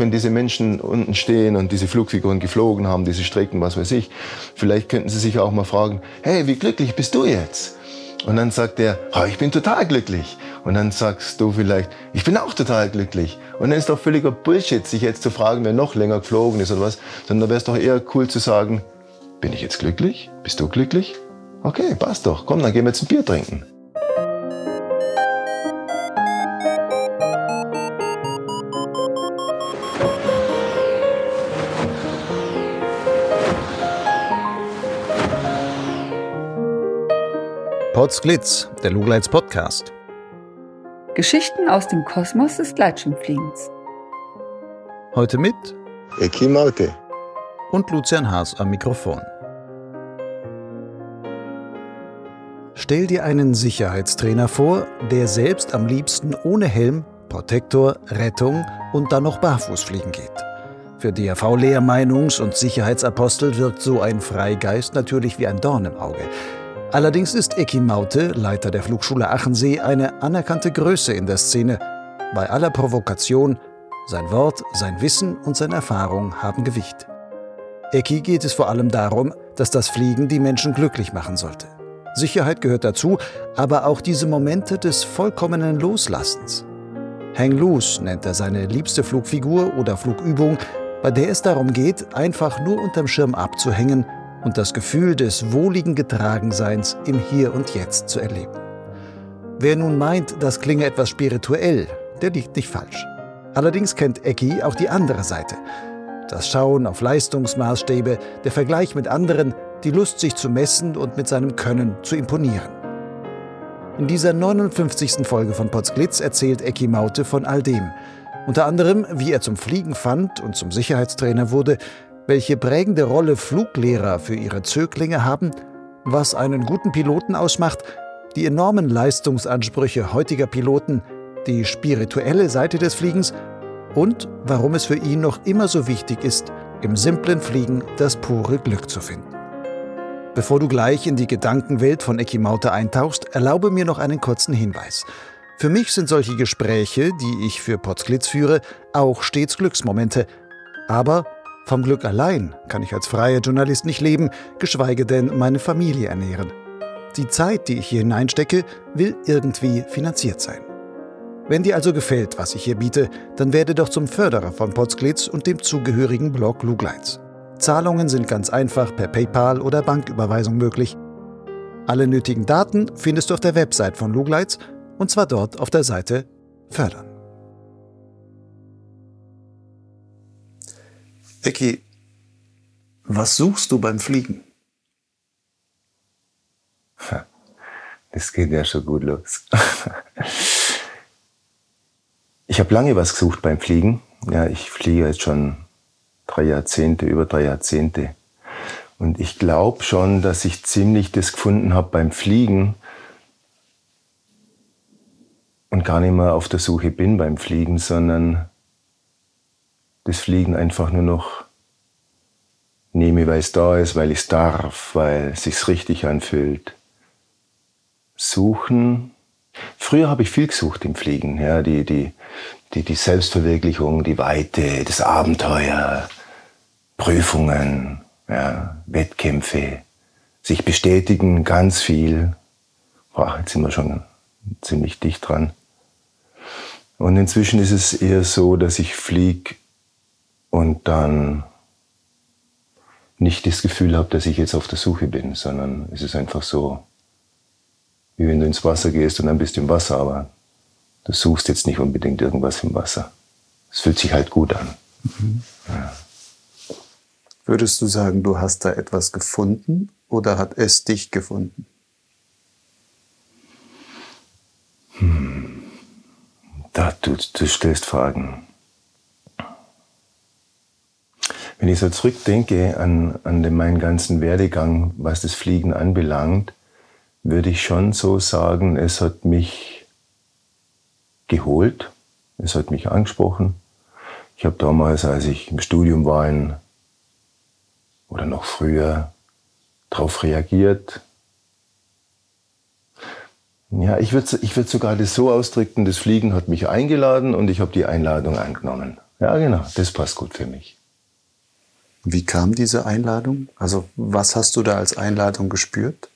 wenn diese Menschen unten stehen und diese Flugfiguren geflogen haben, diese Strecken, was weiß ich, vielleicht könnten sie sich auch mal fragen, hey, wie glücklich bist du jetzt? Und dann sagt er, oh, ich bin total glücklich. Und dann sagst du vielleicht, ich bin auch total glücklich. Und dann ist doch völliger Bullshit, sich jetzt zu fragen, wer noch länger geflogen ist oder was. Sondern da wäre es doch eher cool zu sagen, bin ich jetzt glücklich? Bist du glücklich? Okay, passt doch. Komm, dann gehen wir jetzt ein Bier trinken. Potsglitz, der Lugleits Podcast. Geschichten aus dem Kosmos des Gleitschirmfliegens. Heute mit Eki Maute und Lucian Haas am Mikrofon. Stell dir einen Sicherheitstrainer vor, der selbst am liebsten ohne Helm, Protektor, Rettung und dann noch barfuß fliegen geht. Für DAV-Lehrmeinungs- und Sicherheitsapostel wirkt so ein Freigeist natürlich wie ein Dorn im Auge. Allerdings ist Eki Maute, Leiter der Flugschule Achensee, eine anerkannte Größe in der Szene. Bei aller Provokation, sein Wort, sein Wissen und seine Erfahrung haben Gewicht. Eki geht es vor allem darum, dass das Fliegen die Menschen glücklich machen sollte. Sicherheit gehört dazu, aber auch diese Momente des vollkommenen Loslassens. Hang Loose nennt er seine liebste Flugfigur oder Flugübung, bei der es darum geht, einfach nur unterm Schirm abzuhängen und das Gefühl des wohligen Getragenseins im Hier und Jetzt zu erleben. Wer nun meint, das klinge etwas spirituell, der liegt nicht falsch. Allerdings kennt Ecki auch die andere Seite. Das Schauen auf Leistungsmaßstäbe, der Vergleich mit anderen, die Lust, sich zu messen und mit seinem Können zu imponieren. In dieser 59. Folge von Potsglitz erzählt Ecki Maute von all dem. Unter anderem, wie er zum Fliegen fand und zum Sicherheitstrainer wurde, welche prägende Rolle Fluglehrer für ihre Zöglinge haben, was einen guten Piloten ausmacht, die enormen Leistungsansprüche heutiger Piloten, die spirituelle Seite des Fliegens und warum es für ihn noch immer so wichtig ist, im simplen Fliegen das pure Glück zu finden. Bevor du gleich in die Gedankenwelt von Ekimaute eintauchst, erlaube mir noch einen kurzen Hinweis. Für mich sind solche Gespräche, die ich für Potsglitz führe, auch stets Glücksmomente. Aber vom Glück allein kann ich als freier Journalist nicht leben, geschweige denn meine Familie ernähren. Die Zeit, die ich hier hineinstecke, will irgendwie finanziert sein. Wenn dir also gefällt, was ich hier biete, dann werde doch zum Förderer von Potsglitz und dem zugehörigen Blog Lugleitz. Zahlungen sind ganz einfach per PayPal oder Banküberweisung möglich. Alle nötigen Daten findest du auf der Website von Lugleitz und zwar dort auf der Seite Fördern. Ecki, was suchst du beim Fliegen? Das geht ja schon gut los. Ich habe lange was gesucht beim Fliegen. Ja, ich fliege jetzt schon drei Jahrzehnte, über drei Jahrzehnte. Und ich glaube schon, dass ich ziemlich das gefunden habe beim Fliegen und gar nicht mehr auf der Suche bin beim Fliegen, sondern das Fliegen einfach nur noch nehme, weil es da ist, weil ich es darf, weil es sich richtig anfühlt. Suchen. Früher habe ich viel gesucht im Fliegen, ja, die, die, die, die Selbstverwirklichung, die Weite, das Abenteuer, Prüfungen, ja, Wettkämpfe, sich bestätigen, ganz viel. Boah, jetzt sind wir schon ziemlich dicht dran. Und inzwischen ist es eher so, dass ich fliege und dann nicht das Gefühl habe, dass ich jetzt auf der Suche bin, sondern es ist einfach so, wie wenn du ins Wasser gehst und dann bist du im Wasser, aber du suchst jetzt nicht unbedingt irgendwas im Wasser. Es fühlt sich halt gut an. Mhm. Ja. Würdest du sagen, du hast da etwas gefunden oder hat es dich gefunden? Hm. Da, du, du stellst Fragen. Wenn ich so zurückdenke an, an den, meinen ganzen Werdegang, was das Fliegen anbelangt, würde ich schon so sagen, es hat mich geholt, es hat mich angesprochen. Ich habe damals, als ich im Studium war in, oder noch früher, darauf reagiert. Ja, ich würde ich würd sogar das so ausdrücken, das Fliegen hat mich eingeladen und ich habe die Einladung angenommen. Ja, genau, das passt gut für mich. Wie kam diese Einladung? Also was hast du da als Einladung gespürt?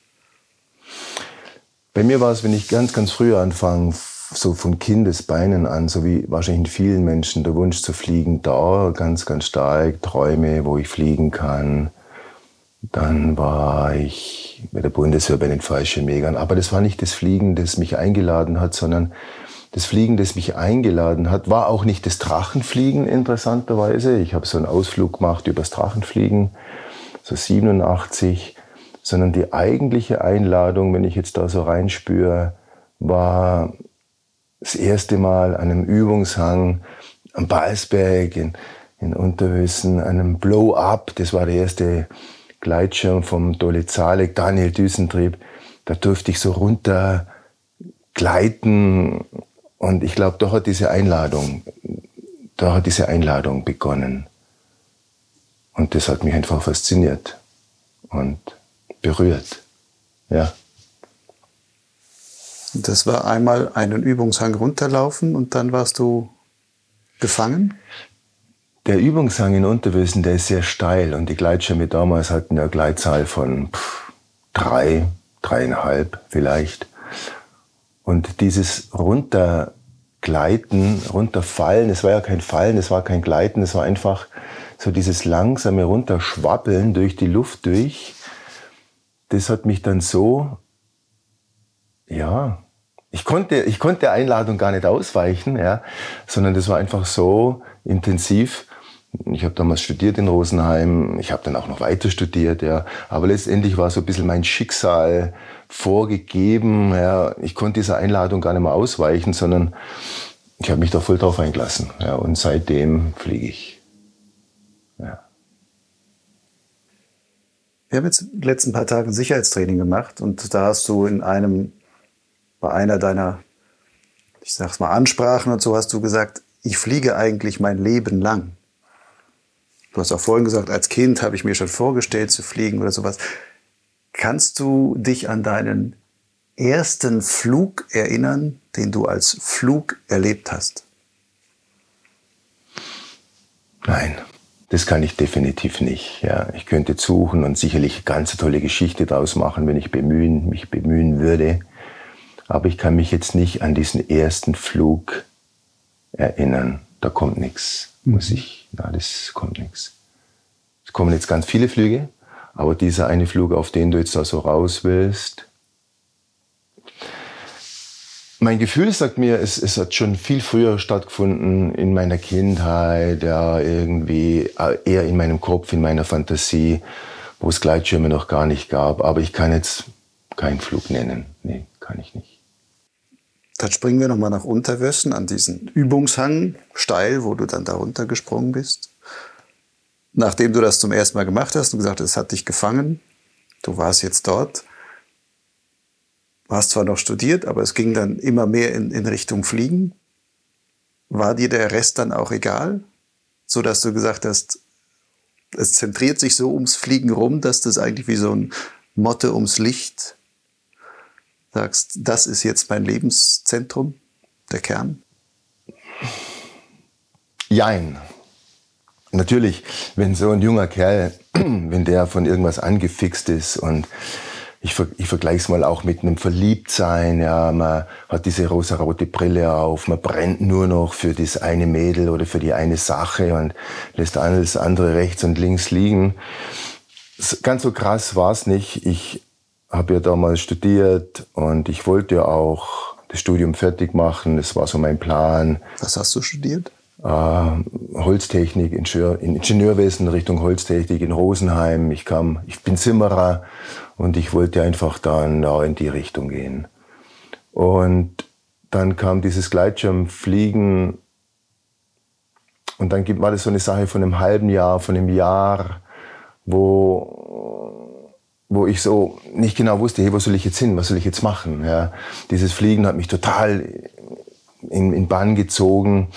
Bei mir war es, wenn ich ganz, ganz früh anfange, so von Kindesbeinen an, so wie wahrscheinlich in vielen Menschen, der Wunsch zu fliegen da, ganz, ganz stark, Träume, wo ich fliegen kann. Dann war ich bei der Bundeswehr bei den Fallschirmjägern. Aber das war nicht das Fliegen, das mich eingeladen hat, sondern das Fliegen, das mich eingeladen hat, war auch nicht das Drachenfliegen interessanterweise. Ich habe so einen Ausflug gemacht übers Drachenfliegen, so 87, sondern die eigentliche Einladung, wenn ich jetzt da so reinspüre, war das erste Mal an einem Übungshang am Balsberg in, in Unterwüssen, einem Blow-Up, das war der erste Gleitschirm vom Dole Zalek, Daniel Düsentrieb, da durfte ich so runter gleiten und ich glaube, da hat diese Einladung, da hat diese Einladung begonnen. Und das hat mich einfach fasziniert und berührt. Ja. Das war einmal einen Übungshang runterlaufen und dann warst du gefangen? Der Übungshang in Unterwösen, der ist sehr steil und die Gleitschirme damals hatten eine Gleitzahl von pff, drei, dreieinhalb vielleicht. Und dieses Runtergleiten, Runterfallen, es war ja kein Fallen, es war kein Gleiten, es war einfach so dieses langsame Runterschwappeln durch die Luft durch. Das hat mich dann so, ja, ich konnte, ich konnte der Einladung gar nicht ausweichen, ja, sondern das war einfach so intensiv. Ich habe damals studiert in Rosenheim, ich habe dann auch noch weiter studiert, ja, aber letztendlich war so ein bisschen mein Schicksal, vorgegeben. Ja, ich konnte dieser Einladung gar nicht mehr ausweichen, sondern ich habe mich da voll drauf eingelassen. Ja, und seitdem fliege ich. Ja. Wir haben jetzt in den letzten paar Tagen Sicherheitstraining gemacht und da hast du in einem, bei einer deiner, ich sag's mal, Ansprachen und so hast du gesagt, ich fliege eigentlich mein Leben lang. Du hast auch vorhin gesagt, als Kind habe ich mir schon vorgestellt zu fliegen oder sowas. Kannst du dich an deinen ersten Flug erinnern, den du als Flug erlebt hast? Nein, das kann ich definitiv nicht. Ja, ich könnte suchen und sicherlich eine ganz tolle Geschichte daraus machen, wenn ich bemühen, mich bemühen würde. Aber ich kann mich jetzt nicht an diesen ersten Flug erinnern. Da kommt nichts, muss mhm. ich. Na, das kommt nichts. Es kommen jetzt ganz viele Flüge, aber dieser eine Flug, auf den du jetzt da so raus willst, mein Gefühl sagt mir, es, es hat schon viel früher stattgefunden in meiner Kindheit, ja, irgendwie äh, eher in meinem Kopf, in meiner Fantasie, wo es Gleitschirme noch gar nicht gab. Aber ich kann jetzt keinen Flug nennen. Nee, kann ich nicht. Dann springen wir nochmal nach Unterwössen an diesen Übungshang, steil, wo du dann da runtergesprungen bist nachdem du das zum ersten Mal gemacht hast und gesagt hast, es hat dich gefangen, du warst jetzt dort, hast zwar noch studiert, aber es ging dann immer mehr in, in Richtung Fliegen. War dir der Rest dann auch egal, so dass du gesagt hast, es zentriert sich so ums Fliegen rum, dass das eigentlich wie so ein Motte ums Licht sagst, das ist jetzt mein Lebenszentrum, der Kern? Jein natürlich, wenn so ein junger Kerl, wenn der von irgendwas angefixt ist und ich, ich vergleiche es mal auch mit einem Verliebtsein. Ja, man hat diese rosa-rote Brille auf, man brennt nur noch für das eine Mädel oder für die eine Sache und lässt alles andere rechts und links liegen. Ganz so krass war es nicht. Ich habe ja damals studiert und ich wollte ja auch das Studium fertig machen. Das war so mein Plan. Was hast du studiert? äh, Holztechnik, Ingenieur, Ingenieurwesen Richtung Holztechnik in Rosenheim. Ich kam, ich bin Zimmerer und ich wollte einfach dann da in die Richtung gehen. Und dann kam dieses Gleitschirmfliegen und dann war das so eine Sache von einem halben Jahr, von einem Jahr, wo, wo ich so nicht genau wusste, hey, wo soll ich jetzt hin, was soll ich jetzt machen? Ja, dieses Fliegen hat mich total in, in Bann gezogen.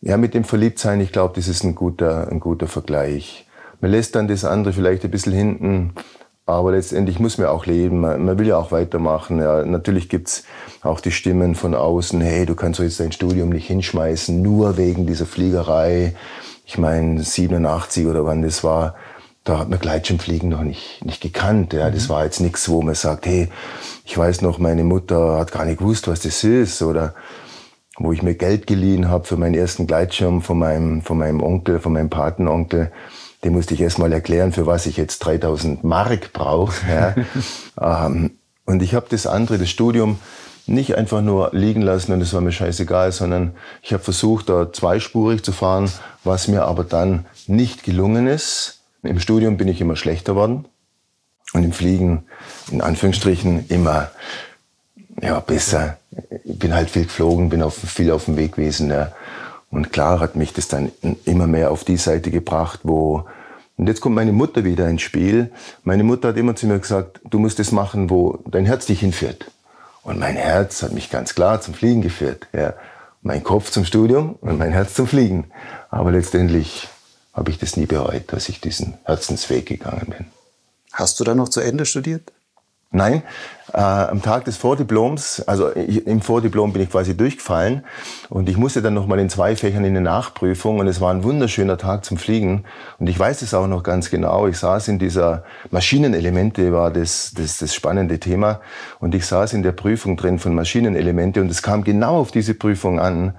Ja, mit dem Verliebtsein, ich glaube, das ist ein guter, ein guter Vergleich. Man lässt dann das andere vielleicht ein bisschen hinten, Aber letztendlich muss man auch leben, man, will ja auch weitermachen. Ja. Natürlich gibt's auch die Stimmen von außen, hey, du kannst doch jetzt dein Studium nicht hinschmeißen, nur wegen dieser Fliegerei. Ich meine, 87 oder wann das war, da hat man Gleitschirmfliegen noch nicht, nicht gekannt. Ja. Das mhm. war jetzt nichts, wo man sagt, hey, ich weiß noch, meine Mutter hat gar nicht gewusst, was das ist. Oder wo ich mir Geld geliehen habe für meinen ersten Gleitschirm von meinem, von meinem Onkel, von meinem Patenonkel. Dem musste ich erst mal erklären, für was ich jetzt 3000 Mark brauche. Ja. ähm, und ich habe das andere, das Studium, nicht einfach nur liegen lassen und es war mir scheißegal, sondern ich habe versucht, da zweispurig zu fahren, was mir aber dann nicht gelungen ist. Im Studium bin ich immer schlechter worden und im Fliegen, in Anführungsstrichen, immer ja, besser. Ich bin halt viel geflogen, bin auf, viel auf dem Weg gewesen. Ja. Und klar hat mich das dann immer mehr auf die Seite gebracht, wo und jetzt kommt meine Mutter wieder ins Spiel. Meine Mutter hat immer zu mir gesagt, du musst das machen, wo dein Herz dich hinführt. Und mein Herz hat mich ganz klar zum Fliegen geführt. Ja. Mein Kopf zum Studium und mein Herz zum Fliegen. Aber letztendlich habe ich das nie bereut, dass ich diesen Herzensweg gegangen bin. Hast du dann noch zu Ende studiert? Nein, äh, am Tag des Vordiploms, also im Vordiplom bin ich quasi durchgefallen und ich musste dann noch mal in zwei Fächern in eine Nachprüfung und es war ein wunderschöner Tag zum Fliegen und ich weiß es auch noch ganz genau. Ich saß in dieser Maschinenelemente war das, das das spannende Thema und ich saß in der Prüfung drin von Maschinenelemente und es kam genau auf diese Prüfung an.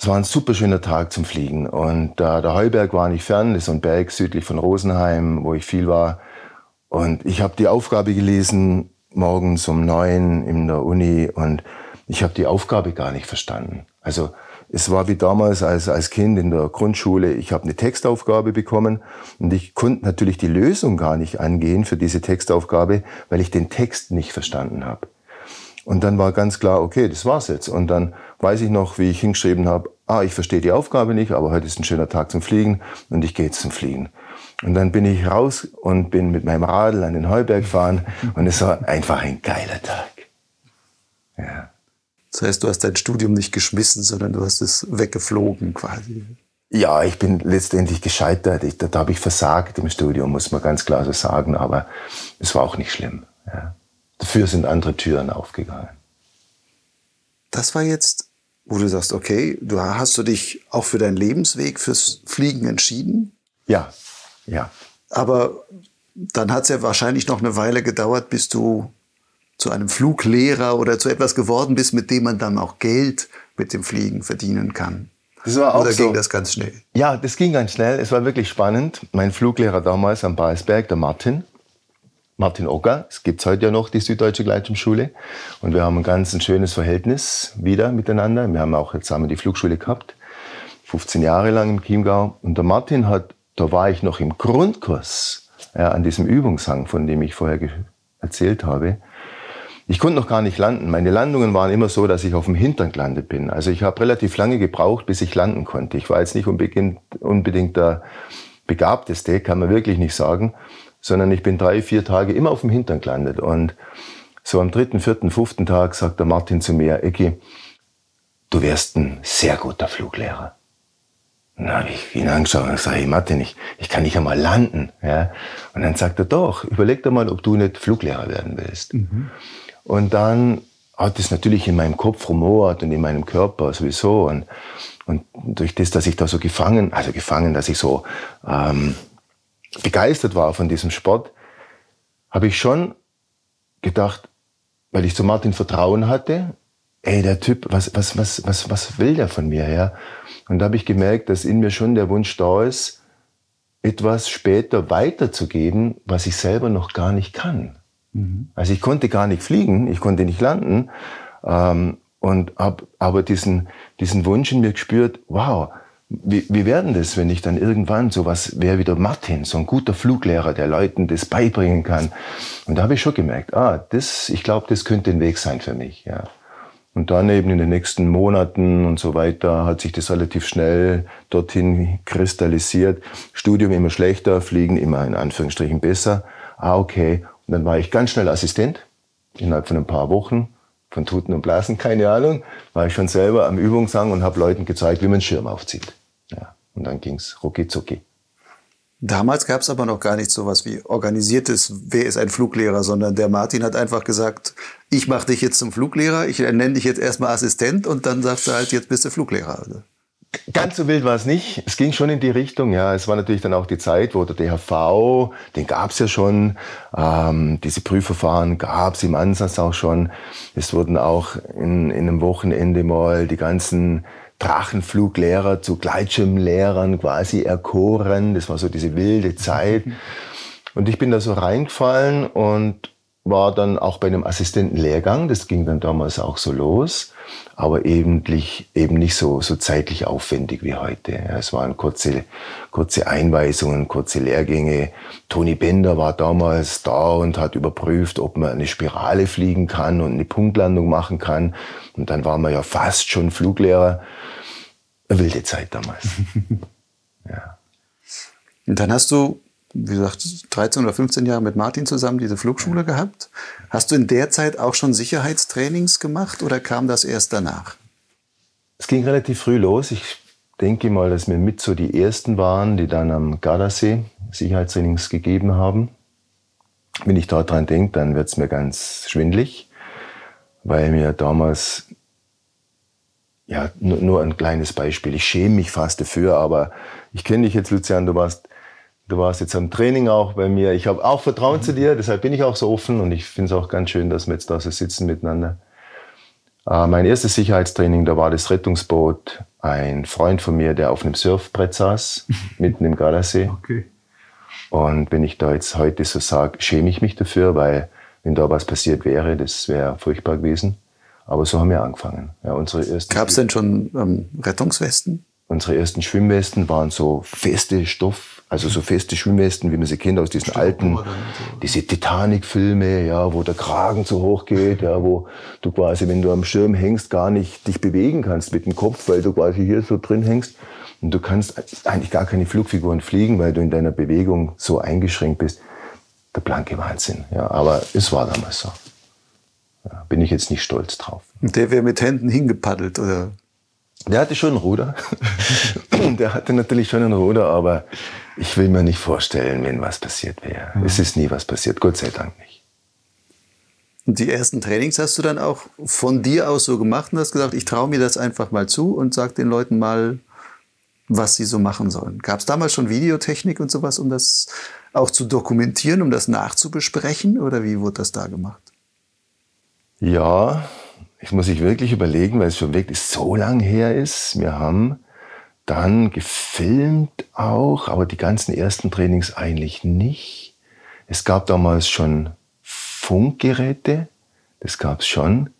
Es war ein super schöner Tag zum Fliegen und äh, der Heuberg war nicht fern, das ist ein Berg südlich von Rosenheim, wo ich viel war. Und ich habe die Aufgabe gelesen, morgens um neun in der Uni, und ich habe die Aufgabe gar nicht verstanden. Also es war wie damals als, als Kind in der Grundschule, ich habe eine Textaufgabe bekommen und ich konnte natürlich die Lösung gar nicht angehen für diese Textaufgabe, weil ich den Text nicht verstanden habe. Und dann war ganz klar, okay, das war's jetzt. Und dann weiß ich noch, wie ich hingeschrieben habe, ah, ich verstehe die Aufgabe nicht, aber heute ist ein schöner Tag zum Fliegen und ich gehe jetzt zum Fliegen. Und dann bin ich raus und bin mit meinem Radl an den Heuberg gefahren und es war einfach ein geiler Tag. Ja. Das heißt, du hast dein Studium nicht geschmissen, sondern du hast es weggeflogen quasi. Ja, ich bin letztendlich gescheitert. Ich, da, da habe ich versagt im Studium, muss man ganz klar so sagen. Aber es war auch nicht schlimm. Ja. Dafür sind andere Türen aufgegangen. Das war jetzt, wo du sagst, okay, du hast du dich auch für deinen Lebensweg, fürs Fliegen entschieden? Ja, ja. Aber dann hat es ja wahrscheinlich noch eine Weile gedauert, bis du zu einem Fluglehrer oder zu etwas geworden bist, mit dem man dann auch Geld mit dem Fliegen verdienen kann. Das war auch Oder so. ging das ganz schnell? Ja, das ging ganz schnell. Es war wirklich spannend. Mein Fluglehrer damals am Baesberg, der Martin, Martin Ocker, es gibt heute ja noch die Süddeutsche Gleitschirmschule und wir haben ein ganz ein schönes Verhältnis wieder miteinander. Wir haben auch jetzt zusammen die Flugschule gehabt, 15 Jahre lang im Chiemgau und der Martin hat da war ich noch im Grundkurs ja, an diesem Übungshang, von dem ich vorher erzählt habe. Ich konnte noch gar nicht landen. Meine Landungen waren immer so, dass ich auf dem Hintern gelandet bin. Also ich habe relativ lange gebraucht, bis ich landen konnte. Ich war jetzt nicht unbedingt, unbedingt der begabteste, kann man wirklich nicht sagen, sondern ich bin drei, vier Tage immer auf dem Hintern gelandet. Und so am dritten, vierten, fünften Tag sagt der Martin zu mir, Ecki, du wärst ein sehr guter Fluglehrer. Dann habe ich ihn angeschaut und sage, hey Martin, ich, ich kann nicht einmal landen. Ja? Und dann sagt er, doch, überleg dir mal, ob du nicht Fluglehrer werden willst. Mhm. Und dann hat es natürlich in meinem Kopf rumort und in meinem Körper sowieso. Und, und durch das, dass ich da so gefangen, also gefangen, dass ich so ähm, begeistert war von diesem Sport, habe ich schon gedacht, weil ich zu Martin Vertrauen hatte, ey, der Typ, was, was, was, was, was will der von mir? Ja? Und da habe ich gemerkt, dass in mir schon der Wunsch da ist, etwas später weiterzugeben, was ich selber noch gar nicht kann. Mhm. Also ich konnte gar nicht fliegen, ich konnte nicht landen ähm, und habe aber diesen, diesen Wunsch in mir gespürt, wow, wie, wie werden das, wenn ich dann irgendwann sowas wäre wie der Martin, so ein guter Fluglehrer, der Leuten das beibringen kann. Und da habe ich schon gemerkt, ah, das, ich glaube, das könnte ein Weg sein für mich. Ja. Und dann eben in den nächsten Monaten und so weiter hat sich das relativ schnell dorthin kristallisiert. Studium immer schlechter, Fliegen immer in Anführungsstrichen besser. Ah, okay. Und dann war ich ganz schnell Assistent, innerhalb von ein paar Wochen, von Tuten und Blasen, keine Ahnung, war ich schon selber am Übungshang und habe Leuten gezeigt, wie man Schirm aufzieht. Und dann ging's rucki zucki. Damals gab es aber noch gar nicht so was wie organisiertes, wer ist ein Fluglehrer, sondern der Martin hat einfach gesagt, ich mache dich jetzt zum Fluglehrer, ich nenne dich jetzt erstmal Assistent und dann sagst du halt, jetzt bist du Fluglehrer. Ganz so wild war es nicht. Es ging schon in die Richtung, ja. Es war natürlich dann auch die Zeit, wo der DHV, den gab es ja schon, ähm, diese Prüfverfahren gab es im Ansatz auch schon. Es wurden auch in, in einem Wochenende mal die ganzen Drachenfluglehrer zu Gleitschirmlehrern quasi erkoren. Das war so diese wilde Zeit. Und ich bin da so reingefallen und war dann auch bei einem Assistentenlehrgang. Das ging dann damals auch so los, aber eben nicht, eben nicht so, so zeitlich aufwendig wie heute. Es waren kurze, kurze Einweisungen, kurze Lehrgänge. Toni Bender war damals da und hat überprüft, ob man eine Spirale fliegen kann und eine Punktlandung machen kann. Und dann waren wir ja fast schon Fluglehrer. Eine wilde Zeit damals. ja. Und dann hast du wie gesagt, 13 oder 15 Jahre mit Martin zusammen diese Flugschule gehabt. Hast du in der Zeit auch schon Sicherheitstrainings gemacht oder kam das erst danach? Es ging relativ früh los. Ich denke mal, dass wir mit so die ersten waren, die dann am Gardasee Sicherheitstrainings gegeben haben. Wenn ich daran denke, dann wird es mir ganz schwindlig, weil mir damals, ja, nur, nur ein kleines Beispiel, ich schäme mich fast dafür, aber ich kenne dich jetzt, Lucian, du warst Du warst jetzt am Training auch bei mir. Ich habe auch Vertrauen mhm. zu dir, deshalb bin ich auch so offen und ich finde es auch ganz schön, dass wir jetzt da so sitzen miteinander. Äh, mein erstes Sicherheitstraining, da war das Rettungsboot ein Freund von mir, der auf einem Surfbrett saß, mitten im Gardasee. Okay. Und wenn ich da jetzt heute so sage, schäme ich mich dafür, weil wenn da was passiert wäre, das wäre furchtbar gewesen. Aber so haben wir angefangen. Ja, Gab es denn schon ähm, Rettungswesten? Unsere ersten Schwimmwesten waren so feste Stoff, also so feste Schwimmwesten, wie man sie kennt aus diesen alten, diese Titanic-Filme, ja, wo der Kragen so hoch geht, ja, wo du quasi, wenn du am Schirm hängst, gar nicht dich bewegen kannst mit dem Kopf, weil du quasi hier so drin hängst. Und du kannst eigentlich gar keine Flugfiguren fliegen, weil du in deiner Bewegung so eingeschränkt bist. Der blanke Wahnsinn, ja. Aber es war damals so. Ja, bin ich jetzt nicht stolz drauf. Und der wäre mit Händen hingepaddelt, oder? Der hatte schon ein Ruder. der hatte natürlich schon ein Ruder, aber ich will mir nicht vorstellen, wenn was passiert wäre. Mhm. Es ist nie was passiert, Gott sei Dank nicht. Und die ersten Trainings hast du dann auch von dir aus so gemacht und hast gesagt, ich traue mir das einfach mal zu und sag den Leuten mal, was sie so machen sollen. Gab es damals schon Videotechnik und sowas, um das auch zu dokumentieren, um das nachzubesprechen oder wie wurde das da gemacht? Ja, ich muss ich wirklich überlegen, weil es schon wirklich so lang her ist. Wir haben dann gefilmt auch, aber die ganzen ersten Trainings eigentlich nicht. Es gab damals schon Funkgeräte, das gab es schon.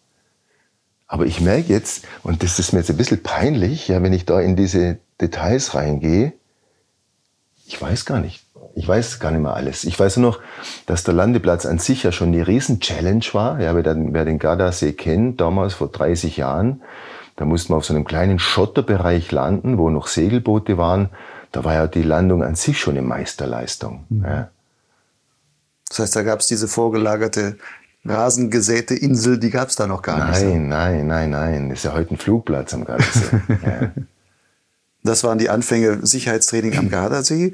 Aber ich merke jetzt, und das ist mir jetzt ein bisschen peinlich, ja, wenn ich da in diese Details reingehe, ich weiß gar nicht, ich weiß gar nicht mehr alles. Ich weiß nur noch, dass der Landeplatz an sich ja schon eine Riesen-Challenge war. Ja, wer, den, wer den Gardasee kennt, damals vor 30 Jahren, da mussten wir auf so einem kleinen Schotterbereich landen, wo noch Segelboote waren. Da war ja die Landung an sich schon eine Meisterleistung. Mhm. Ja. Das heißt, da gab es diese vorgelagerte rasengesäte Insel, die gab es da noch gar nein, nicht. Nein, nein, nein, nein. Das ist ja heute ein Flugplatz am Gardasee. ja. Das waren die Anfänge Sicherheitstraining am Gardasee.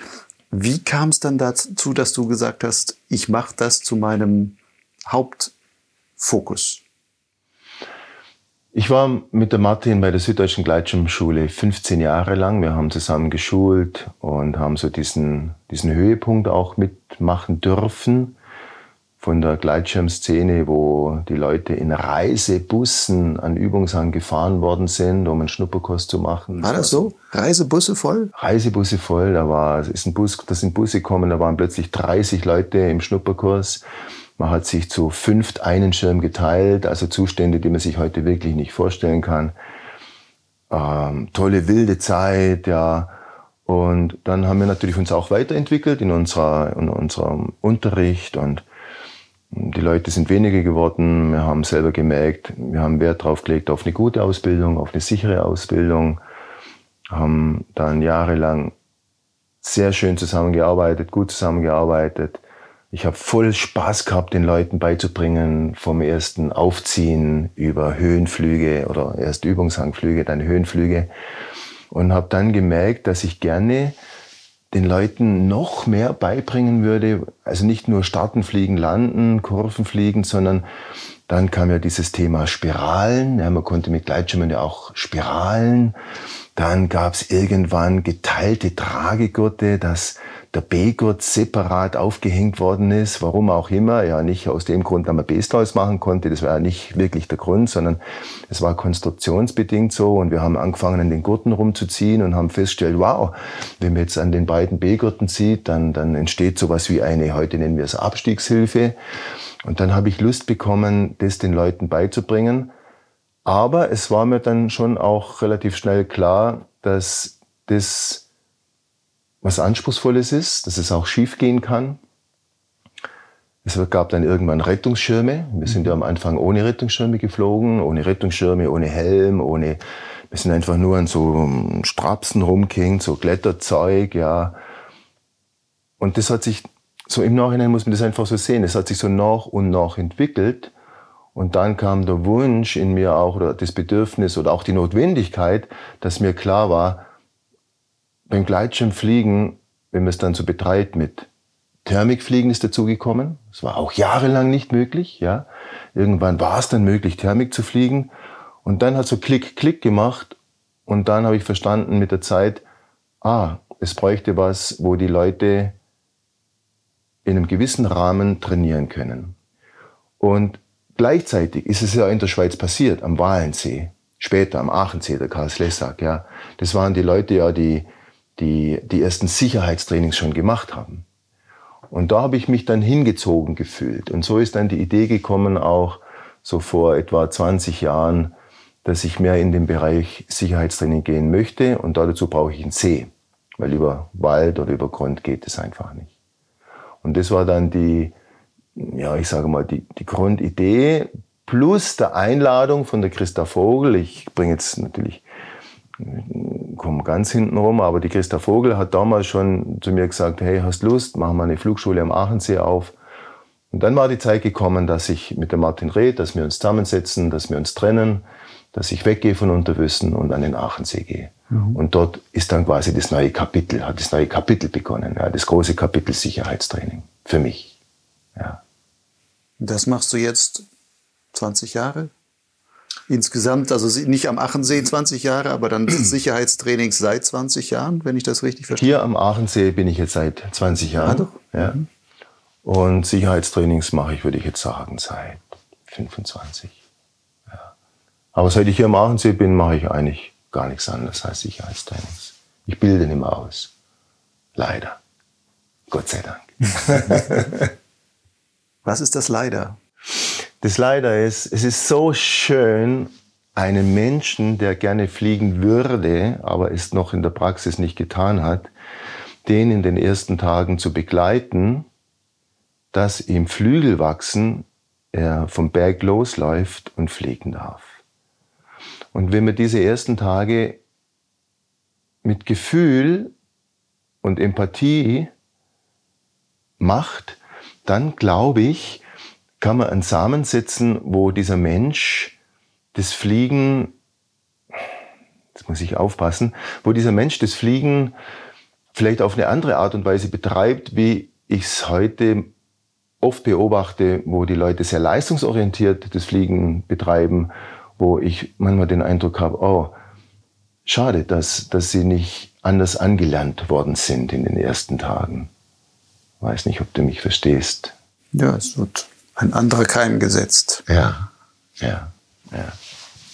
Wie kam es dann dazu, dass du gesagt hast, ich mache das zu meinem Hauptfokus? Ich war mit der Martin bei der Süddeutschen Gleitschirmschule 15 Jahre lang. Wir haben zusammen geschult und haben so diesen, diesen Höhepunkt auch mitmachen dürfen von der Gleitschirmszene, wo die Leute in Reisebussen an Übungshang gefahren worden sind, um einen Schnupperkurs zu machen. War das so? Reisebusse voll? Reisebusse voll. Da war, ist ein Bus, da sind Busse gekommen, da waren plötzlich 30 Leute im Schnupperkurs. Man hat sich zu fünft einen Schirm geteilt, also Zustände, die man sich heute wirklich nicht vorstellen kann. Ähm, tolle wilde Zeit, ja. Und dann haben wir natürlich uns auch weiterentwickelt in, unserer, in unserem Unterricht und die Leute sind weniger geworden. Wir haben selber gemerkt, wir haben Wert drauf gelegt auf eine gute Ausbildung, auf eine sichere Ausbildung. Haben dann jahrelang sehr schön zusammengearbeitet, gut zusammengearbeitet. Ich habe voll Spaß gehabt, den Leuten beizubringen, vom ersten Aufziehen über Höhenflüge oder erst Übungshangflüge, dann Höhenflüge. Und habe dann gemerkt, dass ich gerne den Leuten noch mehr beibringen würde, also nicht nur starten, fliegen, landen, Kurven fliegen, sondern dann kam ja dieses Thema Spiralen. Ja, man konnte mit Gleitschirmen ja auch Spiralen. Dann gab es irgendwann geteilte Tragegurte, dass der B-Gurt separat aufgehängt worden ist, warum auch immer. Ja, nicht aus dem Grund, dass man Bs draus machen konnte, das war ja nicht wirklich der Grund, sondern es war konstruktionsbedingt so und wir haben angefangen, an den Gurten rumzuziehen und haben festgestellt, wow, wenn man jetzt an den beiden B-Gurten zieht, dann, dann entsteht sowas wie eine, heute nennen wir es Abstiegshilfe. Und dann habe ich Lust bekommen, das den Leuten beizubringen. Aber es war mir dann schon auch relativ schnell klar, dass das was Anspruchsvolles ist, dass es auch schief gehen kann. Es gab dann irgendwann Rettungsschirme. Wir sind ja am Anfang ohne Rettungsschirme geflogen, ohne Rettungsschirme, ohne Helm, ohne, wir sind einfach nur an so Strapsen rumgehängt, so Kletterzeug, ja. Und das hat sich, so im Nachhinein muss man das einfach so sehen, es hat sich so nach und nach entwickelt. Und dann kam der Wunsch in mir auch, oder das Bedürfnis oder auch die Notwendigkeit, dass mir klar war, beim Gleitschirmfliegen, wenn man es dann so betreibt mit Thermikfliegen ist dazugekommen. Das war auch jahrelang nicht möglich. Ja. Irgendwann war es dann möglich, Thermik zu fliegen. Und dann hat so Klick, Klick gemacht. Und dann habe ich verstanden mit der Zeit, ah, es bräuchte was, wo die Leute in einem gewissen Rahmen trainieren können. Und gleichzeitig ist es ja in der Schweiz passiert, am Walensee, später am Aachensee, der Karl Slessak, ja. Das waren die Leute ja, die die die ersten Sicherheitstrainings schon gemacht haben. Und da habe ich mich dann hingezogen gefühlt. Und so ist dann die Idee gekommen, auch so vor etwa 20 Jahren, dass ich mehr in den Bereich Sicherheitstraining gehen möchte. Und dazu brauche ich einen See, weil über Wald oder über Grund geht es einfach nicht. Und das war dann die, ja, ich sage mal, die, die Grundidee plus der Einladung von der Christa Vogel. Ich bringe jetzt natürlich komme ganz hinten rum, aber die Christa Vogel hat damals schon zu mir gesagt, hey, hast Lust, machen wir eine Flugschule am Aachensee auf. Und dann war die Zeit gekommen, dass ich mit dem Martin red, dass wir uns zusammensetzen, dass wir uns trennen, dass ich weggehe von Unterwüssen und an den Aachensee gehe. Mhm. Und dort ist dann quasi das neue Kapitel, hat das neue Kapitel begonnen, ja, das große Kapitel Sicherheitstraining für mich. Das machst du jetzt 20 Jahre? insgesamt, also nicht am Aachensee 20 Jahre, aber dann Sicherheitstrainings seit 20 Jahren, wenn ich das richtig verstehe. Hier am Aachensee bin ich jetzt seit 20 Jahren. Ah, doch. Ja. Mhm. Und Sicherheitstrainings mache ich, würde ich jetzt sagen, seit 25. Ja. Aber seit ich hier am Aachensee bin, mache ich eigentlich gar nichts anderes als Sicherheitstrainings. Ich bilde nicht mehr aus. Leider. Gott sei Dank. Was ist das Leider? Das Leider ist, es ist so schön, einen Menschen, der gerne fliegen würde, aber es noch in der Praxis nicht getan hat, den in den ersten Tagen zu begleiten, dass ihm Flügel wachsen, er vom Berg losläuft und fliegen darf. Und wenn man diese ersten Tage mit Gefühl und Empathie macht, dann glaube ich, kann man einen Samen setzen, wo dieser Mensch das Fliegen, jetzt muss ich aufpassen, wo dieser Mensch das Fliegen vielleicht auf eine andere Art und Weise betreibt, wie ich es heute oft beobachte, wo die Leute sehr leistungsorientiert das Fliegen betreiben, wo ich manchmal den Eindruck habe, oh, schade, dass, dass sie nicht anders angelernt worden sind in den ersten Tagen. Weiß nicht, ob du mich verstehst. Ja, es wird ein anderer Keim gesetzt. Ja, ja, ja,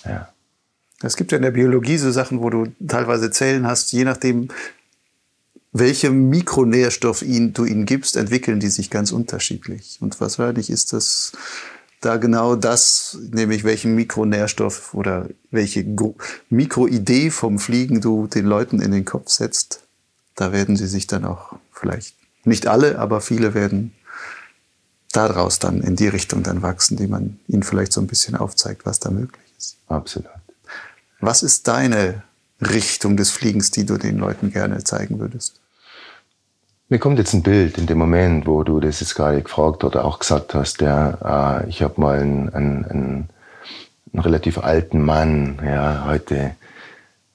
ja. Es gibt ja in der Biologie so Sachen, wo du teilweise Zellen hast, je nachdem, welchem Mikronährstoff ihn, du ihnen gibst, entwickeln die sich ganz unterschiedlich. Und wahrscheinlich ist das da genau das, nämlich welchen Mikronährstoff oder welche Mikroidee vom Fliegen du den Leuten in den Kopf setzt. Da werden sie sich dann auch vielleicht, nicht alle, aber viele werden daraus dann in die Richtung dann wachsen, die man ihnen vielleicht so ein bisschen aufzeigt, was da möglich ist. Absolut. Was ist deine Richtung des Fliegens, die du den Leuten gerne zeigen würdest? Mir kommt jetzt ein Bild in dem Moment, wo du das jetzt gerade gefragt oder auch gesagt hast, der, äh, ich habe mal einen, einen, einen, einen, relativ alten Mann, ja, heute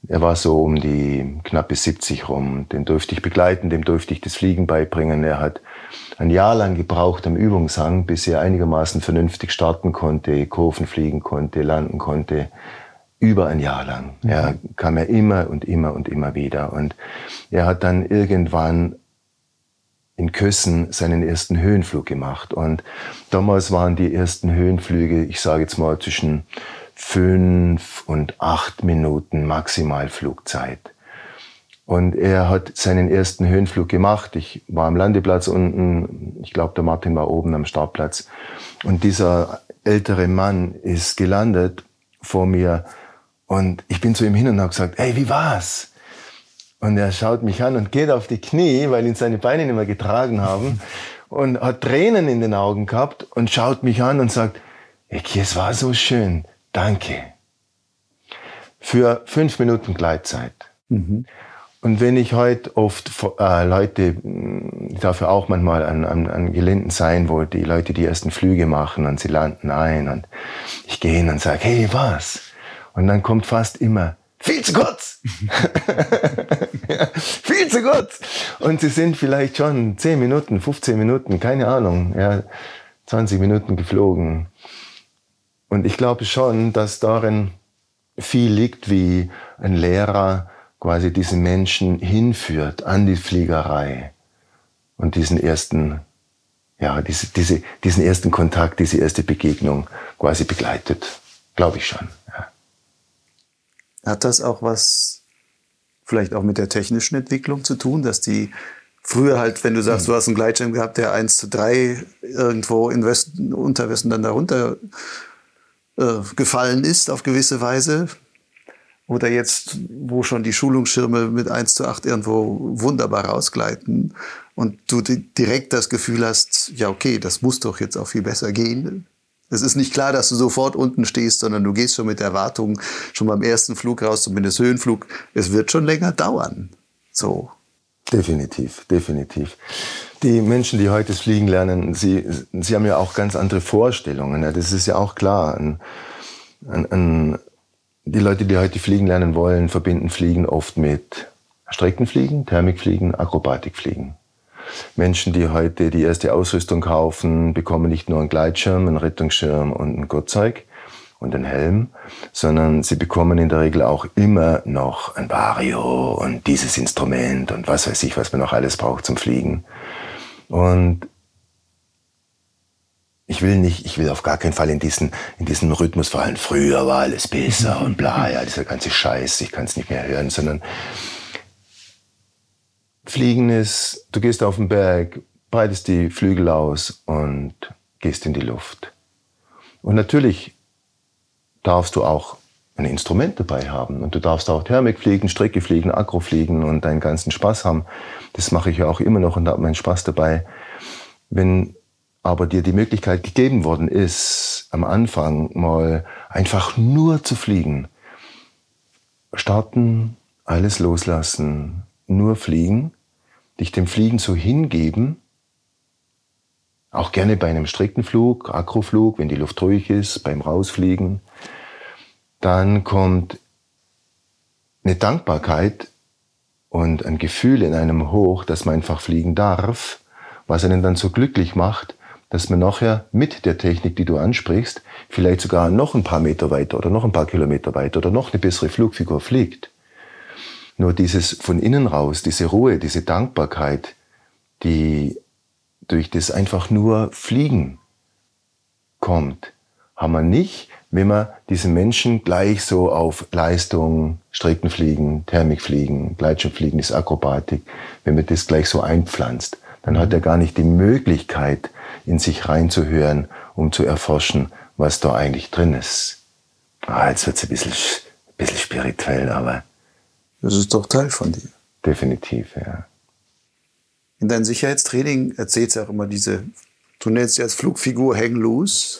er war so um die knappe 70 rum. Den durfte ich begleiten, dem durfte ich das Fliegen beibringen. Er hat ein Jahr lang gebraucht am Übungshang, bis er einigermaßen vernünftig starten konnte, Kurven fliegen konnte, landen konnte. Über ein Jahr lang. Mhm. Ja, kam er immer und immer und immer wieder. Und er hat dann irgendwann in Kössen seinen ersten Höhenflug gemacht. Und damals waren die ersten Höhenflüge, ich sage jetzt mal zwischen fünf und acht Minuten Maximalflugzeit. Und er hat seinen ersten Höhenflug gemacht. Ich war am Landeplatz unten. Ich glaube, der Martin war oben am Startplatz. Und dieser ältere Mann ist gelandet vor mir. Und ich bin zu ihm hin und habe gesagt, hey, wie war's? Und er schaut mich an und geht auf die Knie, weil ihn seine Beine nicht mehr getragen haben. Und hat Tränen in den Augen gehabt und schaut mich an und sagt, es war so schön. Danke. Für fünf Minuten Gleitzeit. Mhm. Und wenn ich heute oft äh, Leute, ich darf ja auch manchmal an, an, an Gelinden sein, wo die Leute die ersten Flüge machen und sie landen ein und ich gehe hin und sage, hey, was? Und dann kommt fast immer, viel zu kurz. ja, viel zu kurz. Und sie sind vielleicht schon 10 Minuten, 15 Minuten, keine Ahnung, ja, 20 Minuten geflogen. Und ich glaube schon, dass darin viel liegt, wie ein Lehrer quasi diesen Menschen hinführt an die Fliegerei und diesen ersten, ja, diese, diese, diesen ersten Kontakt, diese erste Begegnung quasi begleitet. Glaube ich schon. Ja. Hat das auch was vielleicht auch mit der technischen Entwicklung zu tun, dass die früher halt, wenn du sagst, du hast einen Gleitschirm gehabt, der 1 zu 3 irgendwo in Westen, unter Westen dann darunter äh, gefallen ist auf gewisse Weise. Oder jetzt, wo schon die Schulungsschirme mit 1 zu 8 irgendwo wunderbar rausgleiten und du direkt das Gefühl hast, ja okay, das muss doch jetzt auch viel besser gehen. Es ist nicht klar, dass du sofort unten stehst, sondern du gehst schon mit Erwartungen schon beim ersten Flug raus, zumindest Höhenflug. Es wird schon länger dauern. So. Definitiv, definitiv die Menschen, die heute fliegen lernen, sie, sie haben ja auch ganz andere Vorstellungen. Ja, das ist ja auch klar. Ein, ein, ein, die Leute, die heute fliegen lernen wollen, verbinden Fliegen oft mit Streckenfliegen, Thermikfliegen, Akrobatikfliegen. Menschen, die heute die erste Ausrüstung kaufen, bekommen nicht nur einen Gleitschirm, einen Rettungsschirm und ein Gurtzeug und einen Helm, sondern sie bekommen in der Regel auch immer noch ein Vario und dieses Instrument und was weiß ich, was man noch alles braucht zum Fliegen. Und ich will nicht, ich will auf gar keinen Fall in diesen, in diesen Rhythmus fallen. Früher war alles besser und bla, ja, dieser ganze Scheiß, ich kann es nicht mehr hören, sondern Fliegen ist, du gehst auf den Berg, breitest die Flügel aus und gehst in die Luft. Und natürlich darfst du auch ein Instrument dabei haben. Und du darfst auch Thermik fliegen, Strecke fliegen, Akro fliegen und deinen ganzen Spaß haben. Das mache ich ja auch immer noch und habe meinen Spaß dabei. Wenn aber dir die Möglichkeit gegeben worden ist, am Anfang mal einfach nur zu fliegen, starten, alles loslassen, nur fliegen, dich dem Fliegen so hingeben, auch gerne bei einem Streckenflug, Akroflug, wenn die Luft ruhig ist, beim Rausfliegen, dann kommt eine Dankbarkeit und ein Gefühl in einem hoch, dass man einfach fliegen darf, was einen dann so glücklich macht, dass man nachher mit der Technik, die du ansprichst, vielleicht sogar noch ein paar Meter weiter oder noch ein paar Kilometer weiter oder noch eine bessere Flugfigur fliegt. Nur dieses von innen raus, diese Ruhe, diese Dankbarkeit, die durch das einfach nur Fliegen kommt, haben wir nicht, wenn man diese Menschen gleich so auf Leistung, Streckenfliegen, Thermikfliegen, Gleitschirmfliegen ist Akrobatik, wenn man das gleich so einpflanzt, dann hat er gar nicht die Möglichkeit, in sich reinzuhören, um zu erforschen, was da eigentlich drin ist. Ah, jetzt wird's ein bisschen, ein bisschen spirituell, aber. Das ist doch Teil von dir. Definitiv, ja. In deinem Sicherheitstraining erzählst du auch immer diese, du nennst sie als Flugfigur Hang Loose.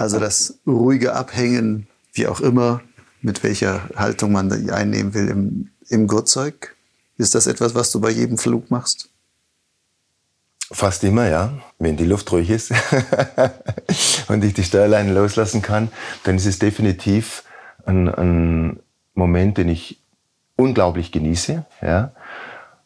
Also das ruhige Abhängen, wie auch immer, mit welcher Haltung man einnehmen will im, im Gurtzeug. Ist das etwas, was du bei jedem Flug machst? Fast immer, ja. Wenn die Luft ruhig ist und ich die Steuerleine loslassen kann, dann ist es definitiv ein, ein Moment, den ich unglaublich genieße, ja,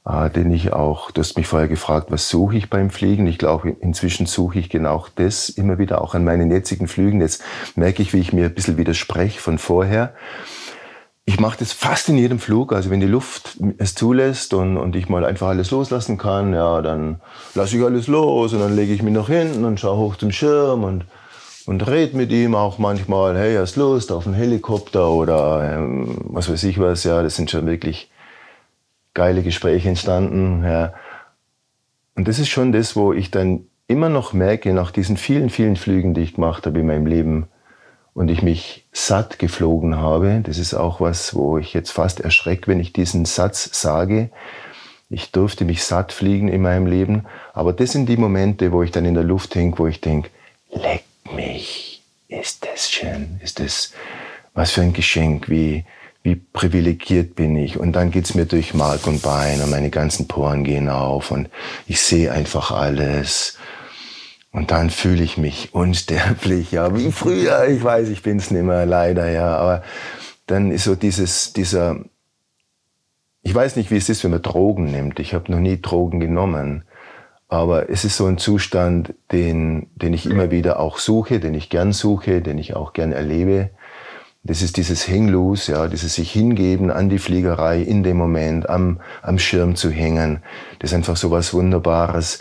äh, den ich auch, du hast mich vorher gefragt, was suche ich beim Fliegen? Ich glaube, inzwischen suche ich genau das immer wieder auch an meinen jetzigen Flügen. Jetzt merke ich, wie ich mir ein bisschen widerspreche von vorher. Ich mache das fast in jedem Flug. Also wenn die Luft es zulässt und, und ich mal einfach alles loslassen kann, ja, dann lasse ich alles los und dann lege ich mich nach hinten und schaue hoch zum Schirm und, und rede mit ihm auch manchmal, hey, hast Lust auf einen Helikopter oder ähm, was weiß ich was. Ja, das sind schon wirklich geile Gespräche entstanden. Ja. Und das ist schon das, wo ich dann immer noch merke, nach diesen vielen, vielen Flügen, die ich gemacht habe in meinem Leben, und ich mich satt geflogen habe. Das ist auch was, wo ich jetzt fast erschrecke, wenn ich diesen Satz sage. Ich durfte mich satt fliegen in meinem Leben. Aber das sind die Momente, wo ich dann in der Luft hänge, wo ich denke, leck mich, ist das schön, ist das, was für ein Geschenk, wie, wie privilegiert bin ich. Und dann geht's mir durch Mark und Bein und meine ganzen Poren gehen auf und ich sehe einfach alles. Und dann fühle ich mich unsterblich, ja, wie früher. Ich weiß, ich bin's nicht mehr, leider, ja. Aber dann ist so dieses, dieser, ich weiß nicht, wie es ist, wenn man Drogen nimmt. Ich habe noch nie Drogen genommen. Aber es ist so ein Zustand, den, den ich immer wieder auch suche, den ich gern suche, den ich auch gern erlebe. Das ist dieses Hang ja, dieses sich hingeben an die Fliegerei in dem Moment, am, am Schirm zu hängen. Das ist einfach so was Wunderbares.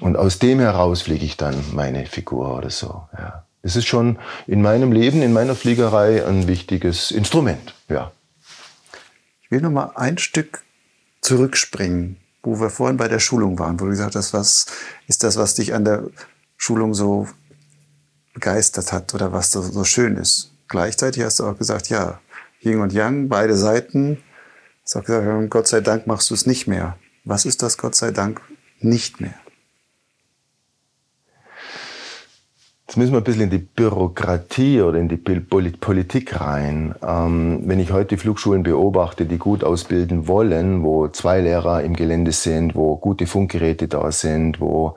Und aus dem heraus fliege ich dann meine Figur oder so. Ja. Es ist schon in meinem Leben, in meiner Fliegerei ein wichtiges Instrument. Ja. Ich will noch mal ein Stück zurückspringen, wo wir vorhin bei der Schulung waren, wo du gesagt hast, was ist das, was dich an der Schulung so begeistert hat oder was so schön ist. Gleichzeitig hast du auch gesagt, ja, Yin und Yang, beide Seiten. Hast auch gesagt, Gott sei Dank machst du es nicht mehr. Was ist das Gott sei Dank nicht mehr? Jetzt müssen wir ein bisschen in die Bürokratie oder in die Politik rein. Ähm, wenn ich heute Flugschulen beobachte, die gut ausbilden wollen, wo zwei Lehrer im Gelände sind, wo gute Funkgeräte da sind, wo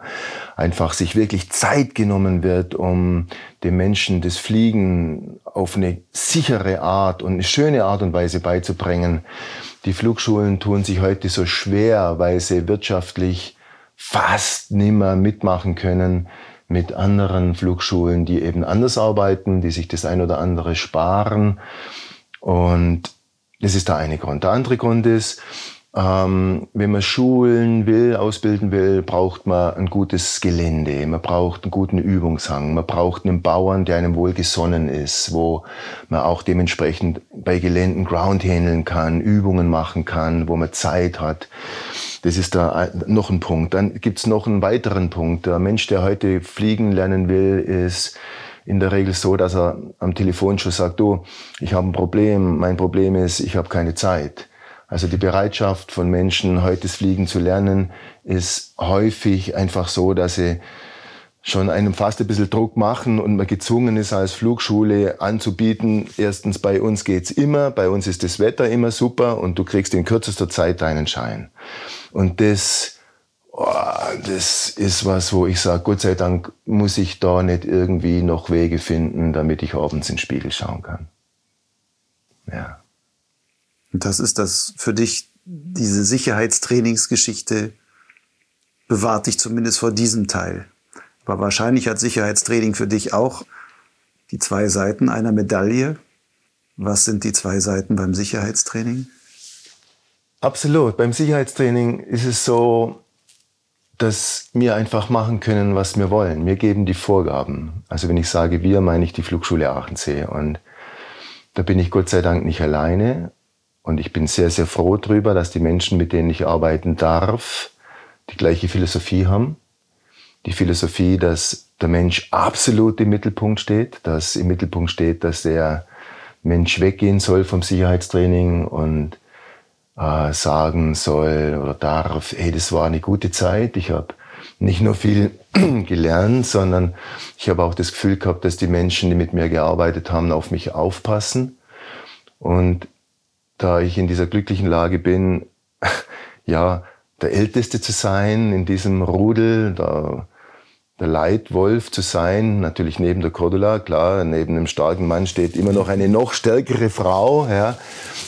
einfach sich wirklich Zeit genommen wird, um den Menschen das Fliegen auf eine sichere Art und eine schöne Art und Weise beizubringen. Die Flugschulen tun sich heute so schwer, weil sie wirtschaftlich fast nimmer mitmachen können mit anderen Flugschulen, die eben anders arbeiten, die sich das ein oder andere sparen. Und das ist der eine Grund. Der andere Grund ist, ähm, wenn man schulen will, ausbilden will, braucht man ein gutes Gelände, man braucht einen guten Übungshang, man braucht einen Bauern, der einem wohlgesonnen ist, wo man auch dementsprechend bei Geländen Ground handeln kann, Übungen machen kann, wo man Zeit hat. Das ist da noch ein Punkt. Dann gibt's noch einen weiteren Punkt. Der Mensch, der heute fliegen lernen will, ist in der Regel so, dass er am Telefon schon sagt, du, ich habe ein Problem, mein Problem ist, ich habe keine Zeit. Also die Bereitschaft von Menschen, heute das Fliegen zu lernen, ist häufig einfach so, dass sie schon einem fast ein bisschen Druck machen und man gezwungen ist als Flugschule anzubieten, erstens bei uns geht's immer, bei uns ist das Wetter immer super und du kriegst in kürzester Zeit deinen Schein. Und das, oh, das ist was, wo ich sage, Gott sei Dank muss ich da nicht irgendwie noch Wege finden, damit ich abends in den Spiegel schauen kann. Ja. Und das ist das für dich, diese Sicherheitstrainingsgeschichte bewahrt dich zumindest vor diesem Teil. Aber wahrscheinlich hat Sicherheitstraining für dich auch die zwei Seiten einer Medaille. Was sind die zwei Seiten beim Sicherheitstraining? Absolut. Beim Sicherheitstraining ist es so, dass wir einfach machen können, was wir wollen. Wir geben die Vorgaben. Also wenn ich sage wir, meine ich die Flugschule Aachensee. Und da bin ich Gott sei Dank nicht alleine. Und ich bin sehr, sehr froh darüber, dass die Menschen, mit denen ich arbeiten darf, die gleiche Philosophie haben. Die Philosophie, dass der Mensch absolut im Mittelpunkt steht, dass im Mittelpunkt steht, dass der Mensch weggehen soll vom Sicherheitstraining und äh, sagen soll oder darf, hey, das war eine gute Zeit, ich habe nicht nur viel gelernt, sondern ich habe auch das Gefühl gehabt, dass die Menschen, die mit mir gearbeitet haben, auf mich aufpassen. Und da ich in dieser glücklichen Lage bin, ja, der Älteste zu sein in diesem Rudel, der, der Leitwolf zu sein, natürlich neben der Cordula, klar, neben einem starken Mann steht immer noch eine noch stärkere Frau, ja.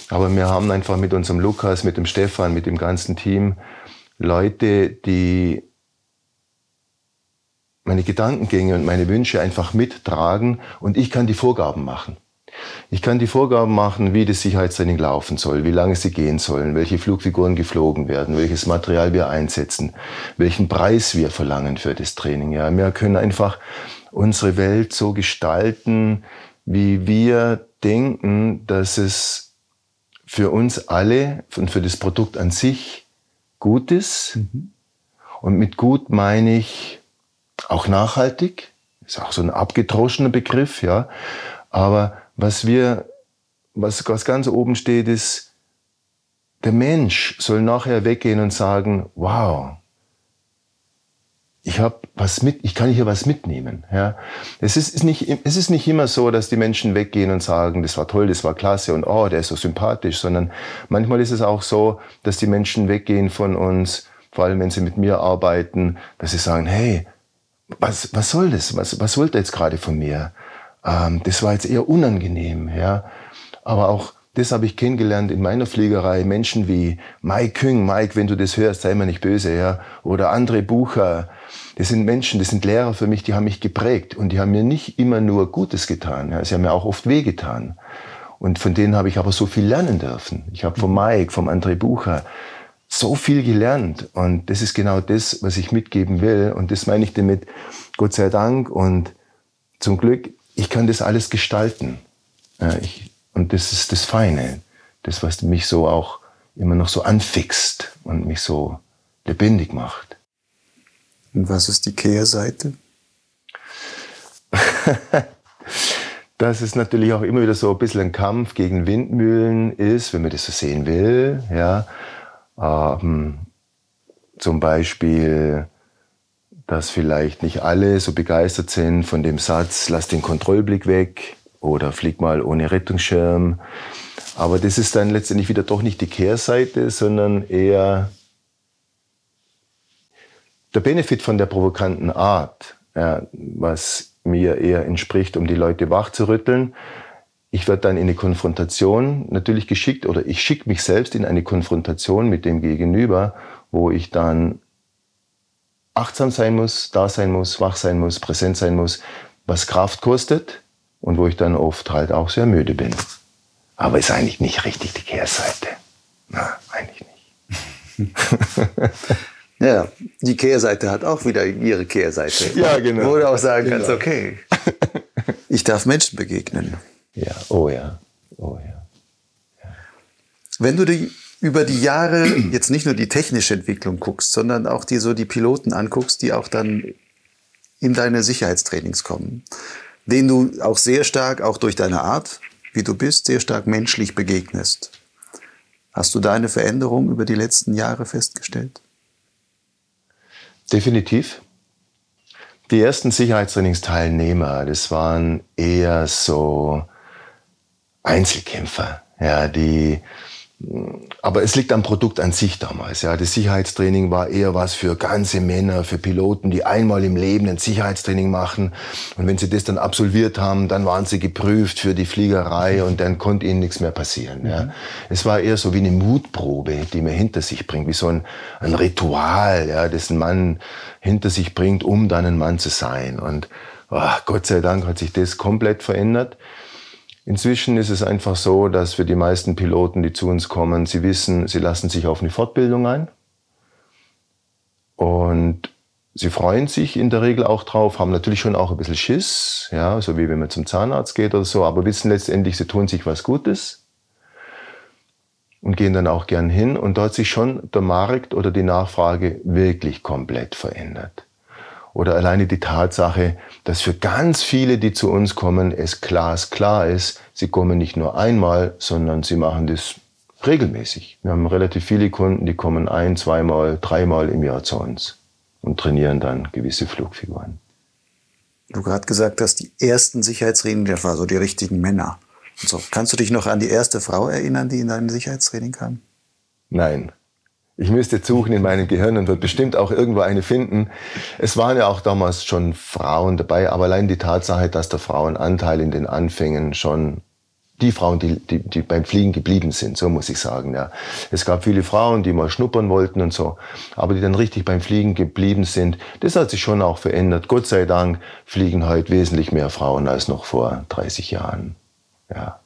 Aber wir haben einfach mit unserem Lukas, mit dem Stefan, mit dem ganzen Team Leute, die meine Gedankengänge und meine Wünsche einfach mittragen und ich kann die Vorgaben machen. Ich kann die Vorgaben machen, wie das Sicherheitstraining laufen soll, wie lange sie gehen sollen, welche Flugfiguren geflogen werden, welches Material wir einsetzen, welchen Preis wir verlangen für das Training. Ja, wir können einfach unsere Welt so gestalten, wie wir denken, dass es für uns alle und für das Produkt an sich gut ist. Mhm. Und mit gut meine ich auch nachhaltig. Ist auch so ein abgedroschener Begriff, ja. Aber was wir, was, was ganz oben steht, ist, der Mensch soll nachher weggehen und sagen, wow, ich habe was mit, ich kann hier was mitnehmen. Ja, es ist, ist nicht, es ist nicht immer so, dass die Menschen weggehen und sagen, das war toll, das war klasse und oh, der ist so sympathisch, sondern manchmal ist es auch so, dass die Menschen weggehen von uns, vor allem wenn sie mit mir arbeiten, dass sie sagen, hey, was, was soll das? Was, was wollt ihr jetzt gerade von mir? Ähm, das war jetzt eher unangenehm, ja. Aber auch das habe ich kennengelernt in meiner Fliegerei. Menschen wie Mike Küng, Mike, wenn du das hörst, sei mir nicht böse, ja. Oder André Bucher. Das sind Menschen, das sind Lehrer für mich, die haben mich geprägt und die haben mir nicht immer nur Gutes getan. Ja. Sie haben mir auch oft wehgetan. Und von denen habe ich aber so viel lernen dürfen. Ich habe vom Mike, vom André Bucher so viel gelernt. Und das ist genau das, was ich mitgeben will. Und das meine ich damit, Gott sei Dank und zum Glück ich kann das alles gestalten. Ich, und das ist das Feine, das, was mich so auch immer noch so anfixt und mich so lebendig macht. Und was ist die Kehrseite? dass es natürlich auch immer wieder so ein bisschen ein Kampf gegen Windmühlen ist, wenn man das so sehen will. Ja. Ähm, zum Beispiel dass vielleicht nicht alle so begeistert sind von dem Satz, lass den Kontrollblick weg oder flieg mal ohne Rettungsschirm. Aber das ist dann letztendlich wieder doch nicht die Kehrseite, sondern eher der Benefit von der provokanten Art, ja, was mir eher entspricht, um die Leute wach zu rütteln. Ich werde dann in eine Konfrontation natürlich geschickt oder ich schicke mich selbst in eine Konfrontation mit dem Gegenüber, wo ich dann achtsam sein muss, da sein muss, wach sein muss, präsent sein muss, was Kraft kostet und wo ich dann oft halt auch sehr müde bin. Aber ist eigentlich nicht richtig die Kehrseite. Na, eigentlich nicht. ja, die Kehrseite hat auch wieder ihre Kehrseite. Ja, genau. Wo du auch sagen genau. kannst, okay, ich darf Menschen begegnen. Ja, oh ja, oh ja. ja. Wenn du die über die Jahre jetzt nicht nur die technische Entwicklung guckst, sondern auch dir so die Piloten anguckst, die auch dann in deine Sicherheitstrainings kommen, denen du auch sehr stark, auch durch deine Art, wie du bist, sehr stark menschlich begegnest. Hast du da eine Veränderung über die letzten Jahre festgestellt? Definitiv. Die ersten Sicherheitstrainingsteilnehmer, das waren eher so Einzelkämpfer, ja, die aber es liegt am Produkt an sich damals. Ja, das Sicherheitstraining war eher was für ganze Männer, für Piloten, die einmal im Leben ein Sicherheitstraining machen. Und wenn sie das dann absolviert haben, dann waren sie geprüft für die Fliegerei und dann konnte ihnen nichts mehr passieren. Ja. Es war eher so wie eine Mutprobe, die man hinter sich bringt, wie so ein, ein Ritual, ja, das ein Mann hinter sich bringt, um dann ein Mann zu sein. Und oh, Gott sei Dank hat sich das komplett verändert. Inzwischen ist es einfach so, dass für die meisten Piloten, die zu uns kommen, sie wissen, sie lassen sich auf eine Fortbildung ein. Und sie freuen sich in der Regel auch drauf, haben natürlich schon auch ein bisschen Schiss, ja, so wie wenn man zum Zahnarzt geht oder so, aber wissen letztendlich, sie tun sich was Gutes und gehen dann auch gern hin. Und da hat sich schon der Markt oder die Nachfrage wirklich komplett verändert oder alleine die Tatsache, dass für ganz viele, die zu uns kommen, es glasklar ist, sie kommen nicht nur einmal, sondern sie machen das regelmäßig. Wir haben relativ viele Kunden, die kommen ein, zweimal, dreimal im Jahr zu uns und trainieren dann gewisse Flugfiguren. Du gerade gesagt hast, die ersten Sicherheitstraining, das waren so die richtigen Männer. Und so. Kannst du dich noch an die erste Frau erinnern, die in dein Sicherheitstraining kam? Nein. Ich müsste suchen in meinem Gehirn und wird bestimmt auch irgendwo eine finden. Es waren ja auch damals schon Frauen dabei, aber allein die Tatsache, dass der Frauenanteil in den Anfängen schon die Frauen, die, die, die beim Fliegen geblieben sind, so muss ich sagen. Ja. Es gab viele Frauen, die mal schnuppern wollten und so, aber die dann richtig beim Fliegen geblieben sind. Das hat sich schon auch verändert. Gott sei Dank fliegen heute wesentlich mehr Frauen als noch vor 30 Jahren. Ja.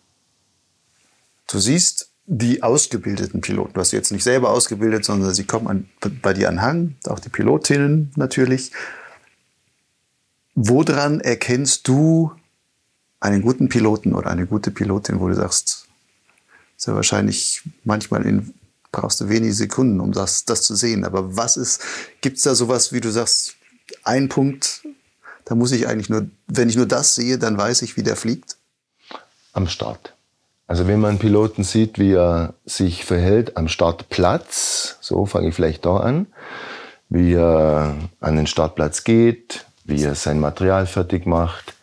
Du siehst die ausgebildeten Piloten. Du hast jetzt nicht selber ausgebildet, sondern sie kommen an, bei dir an Hang, auch die Pilotinnen natürlich. Woran erkennst du einen guten Piloten oder eine gute Pilotin, wo du sagst, ja wahrscheinlich manchmal in, brauchst du wenige Sekunden, um das, das zu sehen. Aber was ist, gibt es da sowas, wie du sagst, ein Punkt, da muss ich eigentlich nur, wenn ich nur das sehe, dann weiß ich, wie der fliegt? Am Start. Also wenn man Piloten sieht, wie er sich verhält am Startplatz, so fange ich vielleicht da an, wie er an den Startplatz geht, wie er sein Material fertig macht,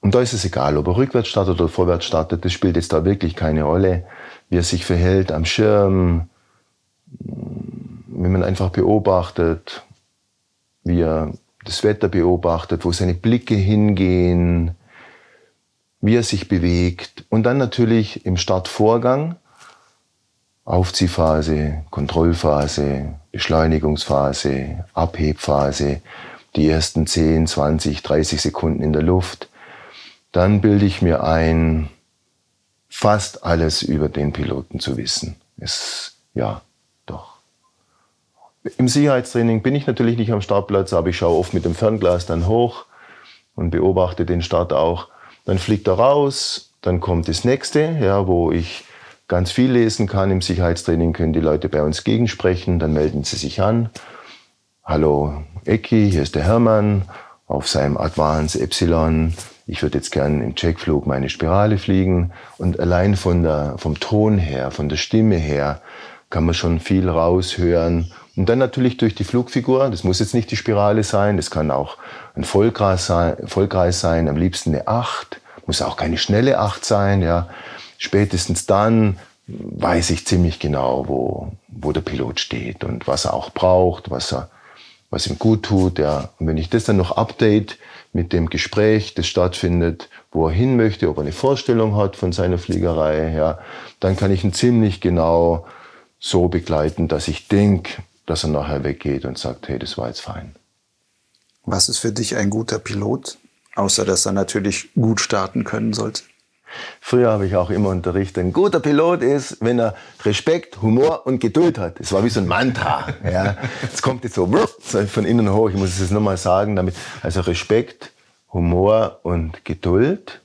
und da ist es egal, ob er rückwärts startet oder vorwärts startet, das spielt jetzt da wirklich keine Rolle. Wie er sich verhält am Schirm, wenn man einfach beobachtet, wie er das Wetter beobachtet, wo seine Blicke hingehen, wie er sich bewegt. Und dann natürlich im Startvorgang, Aufziehphase, Kontrollphase, Beschleunigungsphase, Abhebphase, die ersten 10, 20, 30 Sekunden in der Luft dann bilde ich mir ein, fast alles über den Piloten zu wissen. Es, ja, doch. Im Sicherheitstraining bin ich natürlich nicht am Startplatz, aber ich schaue oft mit dem Fernglas dann hoch und beobachte den Start auch. Dann fliegt er raus, dann kommt das nächste, ja, wo ich ganz viel lesen kann. Im Sicherheitstraining können die Leute bei uns gegensprechen, dann melden sie sich an. Hallo Ecki, hier ist der Hermann auf seinem Advance Epsilon ich würde jetzt gern im Checkflug meine Spirale fliegen. Und allein von der, vom Ton her, von der Stimme her, kann man schon viel raushören. Und dann natürlich durch die Flugfigur. Das muss jetzt nicht die Spirale sein. Das kann auch ein Vollkreis sein, Vollkreis sein am liebsten eine Acht. Muss auch keine schnelle Acht sein, ja. Spätestens dann weiß ich ziemlich genau, wo, wo der Pilot steht und was er auch braucht, was er, was ihm gut tut, ja. Und wenn ich das dann noch update, mit dem Gespräch, das stattfindet, wo er hin möchte, ob er eine Vorstellung hat von seiner Fliegerei, ja, dann kann ich ihn ziemlich genau so begleiten, dass ich denke, dass er nachher weggeht und sagt, hey, das war jetzt fein. Was ist für dich ein guter Pilot, außer dass er natürlich gut starten können sollte? Früher habe ich auch immer unterrichtet, ein guter Pilot ist, wenn er Respekt, Humor und Geduld hat. Das war wie so ein Mantra. Ja. Jetzt kommt jetzt so von innen hoch, ich muss es jetzt nochmal sagen, damit, also Respekt, Humor und Geduld.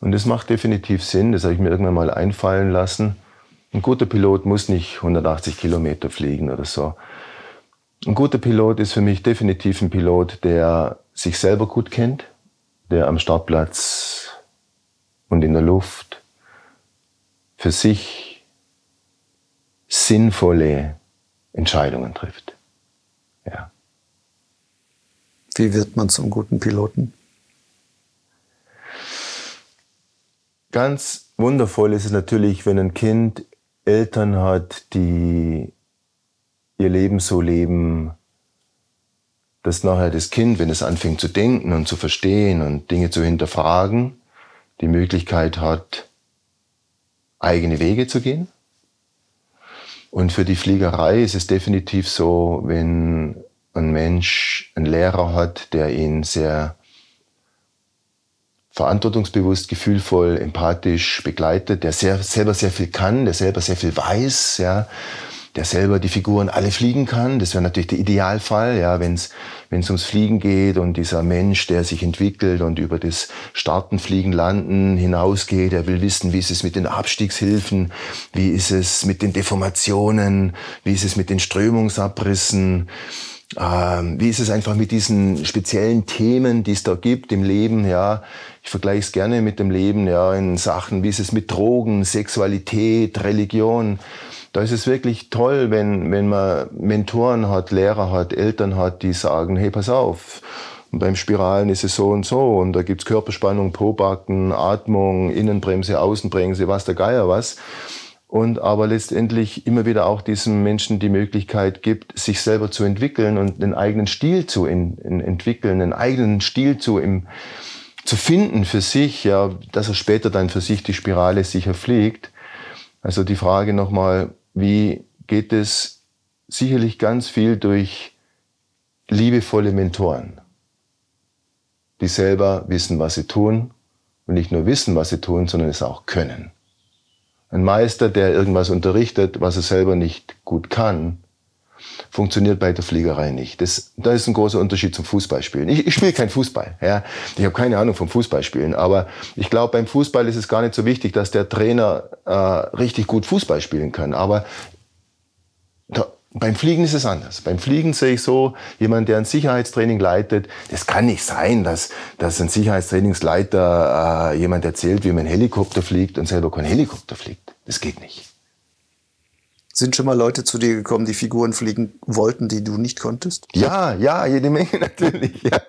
Und das macht definitiv Sinn, das habe ich mir irgendwann mal einfallen lassen. Ein guter Pilot muss nicht 180 Kilometer fliegen oder so. Ein guter Pilot ist für mich definitiv ein Pilot, der sich selber gut kennt, der am Startplatz und in der Luft für sich sinnvolle Entscheidungen trifft. Ja. Wie wird man zum guten Piloten? Ganz wundervoll ist es natürlich, wenn ein Kind Eltern hat, die ihr Leben so leben, dass nachher das Kind, wenn es anfängt zu denken und zu verstehen und Dinge zu hinterfragen, die Möglichkeit hat, eigene Wege zu gehen. Und für die Fliegerei ist es definitiv so, wenn ein Mensch einen Lehrer hat, der ihn sehr verantwortungsbewusst, gefühlvoll, empathisch begleitet, der sehr, selber sehr viel kann, der selber sehr viel weiß, ja, der selber die Figuren alle fliegen kann. Das wäre natürlich der Idealfall, ja, wenn es ums Fliegen geht und dieser Mensch, der sich entwickelt und über das Starten, Fliegen, Landen hinausgeht, der will wissen, wie ist es mit den Abstiegshilfen, wie ist es mit den Deformationen, wie ist es mit den Strömungsabrissen, ähm, wie ist es einfach mit diesen speziellen Themen, die es da gibt im Leben, ja. Ich vergleiche es gerne mit dem Leben, ja, in Sachen, wie ist es mit Drogen, Sexualität, Religion da ist es wirklich toll, wenn, wenn man Mentoren hat, Lehrer hat, Eltern hat, die sagen, hey, pass auf, beim Spiralen ist es so und so und da gibt's Körperspannung, Pobacken, Atmung, Innenbremse, Außenbremse, was der Geier was. Und aber letztendlich immer wieder auch diesem Menschen die Möglichkeit gibt, sich selber zu entwickeln und einen eigenen Stil zu in, in entwickeln, einen eigenen Stil zu im, zu finden für sich, ja, dass er später dann für sich die Spirale sicher fliegt. Also die Frage nochmal, wie geht es sicherlich ganz viel durch liebevolle Mentoren, die selber wissen, was sie tun und nicht nur wissen, was sie tun, sondern es auch können. Ein Meister, der irgendwas unterrichtet, was er selber nicht gut kann, funktioniert bei der Fliegerei nicht. Das, da ist ein großer Unterschied zum Fußballspielen. Ich, ich spiele kein Fußball. Ja. Ich habe keine Ahnung vom Fußballspielen. Aber ich glaube, beim Fußball ist es gar nicht so wichtig, dass der Trainer äh, richtig gut Fußball spielen kann. Aber da, beim Fliegen ist es anders. Beim Fliegen sehe ich so, jemand, der ein Sicherheitstraining leitet, das kann nicht sein, dass, dass ein Sicherheitstrainingsleiter äh, jemand erzählt, wie man Helikopter fliegt und selber kein Helikopter fliegt. Das geht nicht. Sind schon mal Leute zu dir gekommen, die Figuren fliegen wollten, die du nicht konntest? Ja, ja, jede Menge natürlich. Ja.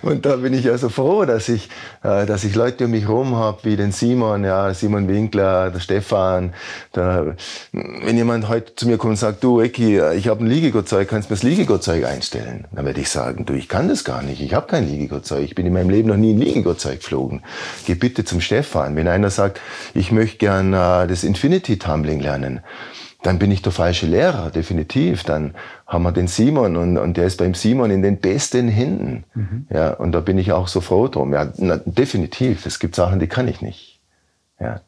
Und da bin ich also froh, dass ich, äh, dass ich Leute um mich herum habe, wie den Simon, ja, Simon Winkler, der Stefan. Der, wenn jemand heute zu mir kommt und sagt, du Ecki, ich habe ein Liegegurtzeug, kannst du mir das Liegegurtzeug einstellen? Dann werde ich sagen, du, ich kann das gar nicht, ich habe kein Liegegurtzeug, ich bin in meinem Leben noch nie ein Liegegurtzeug geflogen. Geh bitte zum Stefan. Wenn einer sagt, ich möchte gern äh, das Infinity Tumbling lernen, dann bin ich der falsche Lehrer, definitiv. Dann haben wir den Simon und, und der ist beim Simon in den besten Händen. Mhm. Ja, und da bin ich auch so froh drum. Ja, na, definitiv. Es gibt Sachen, die kann ich nicht. Ja.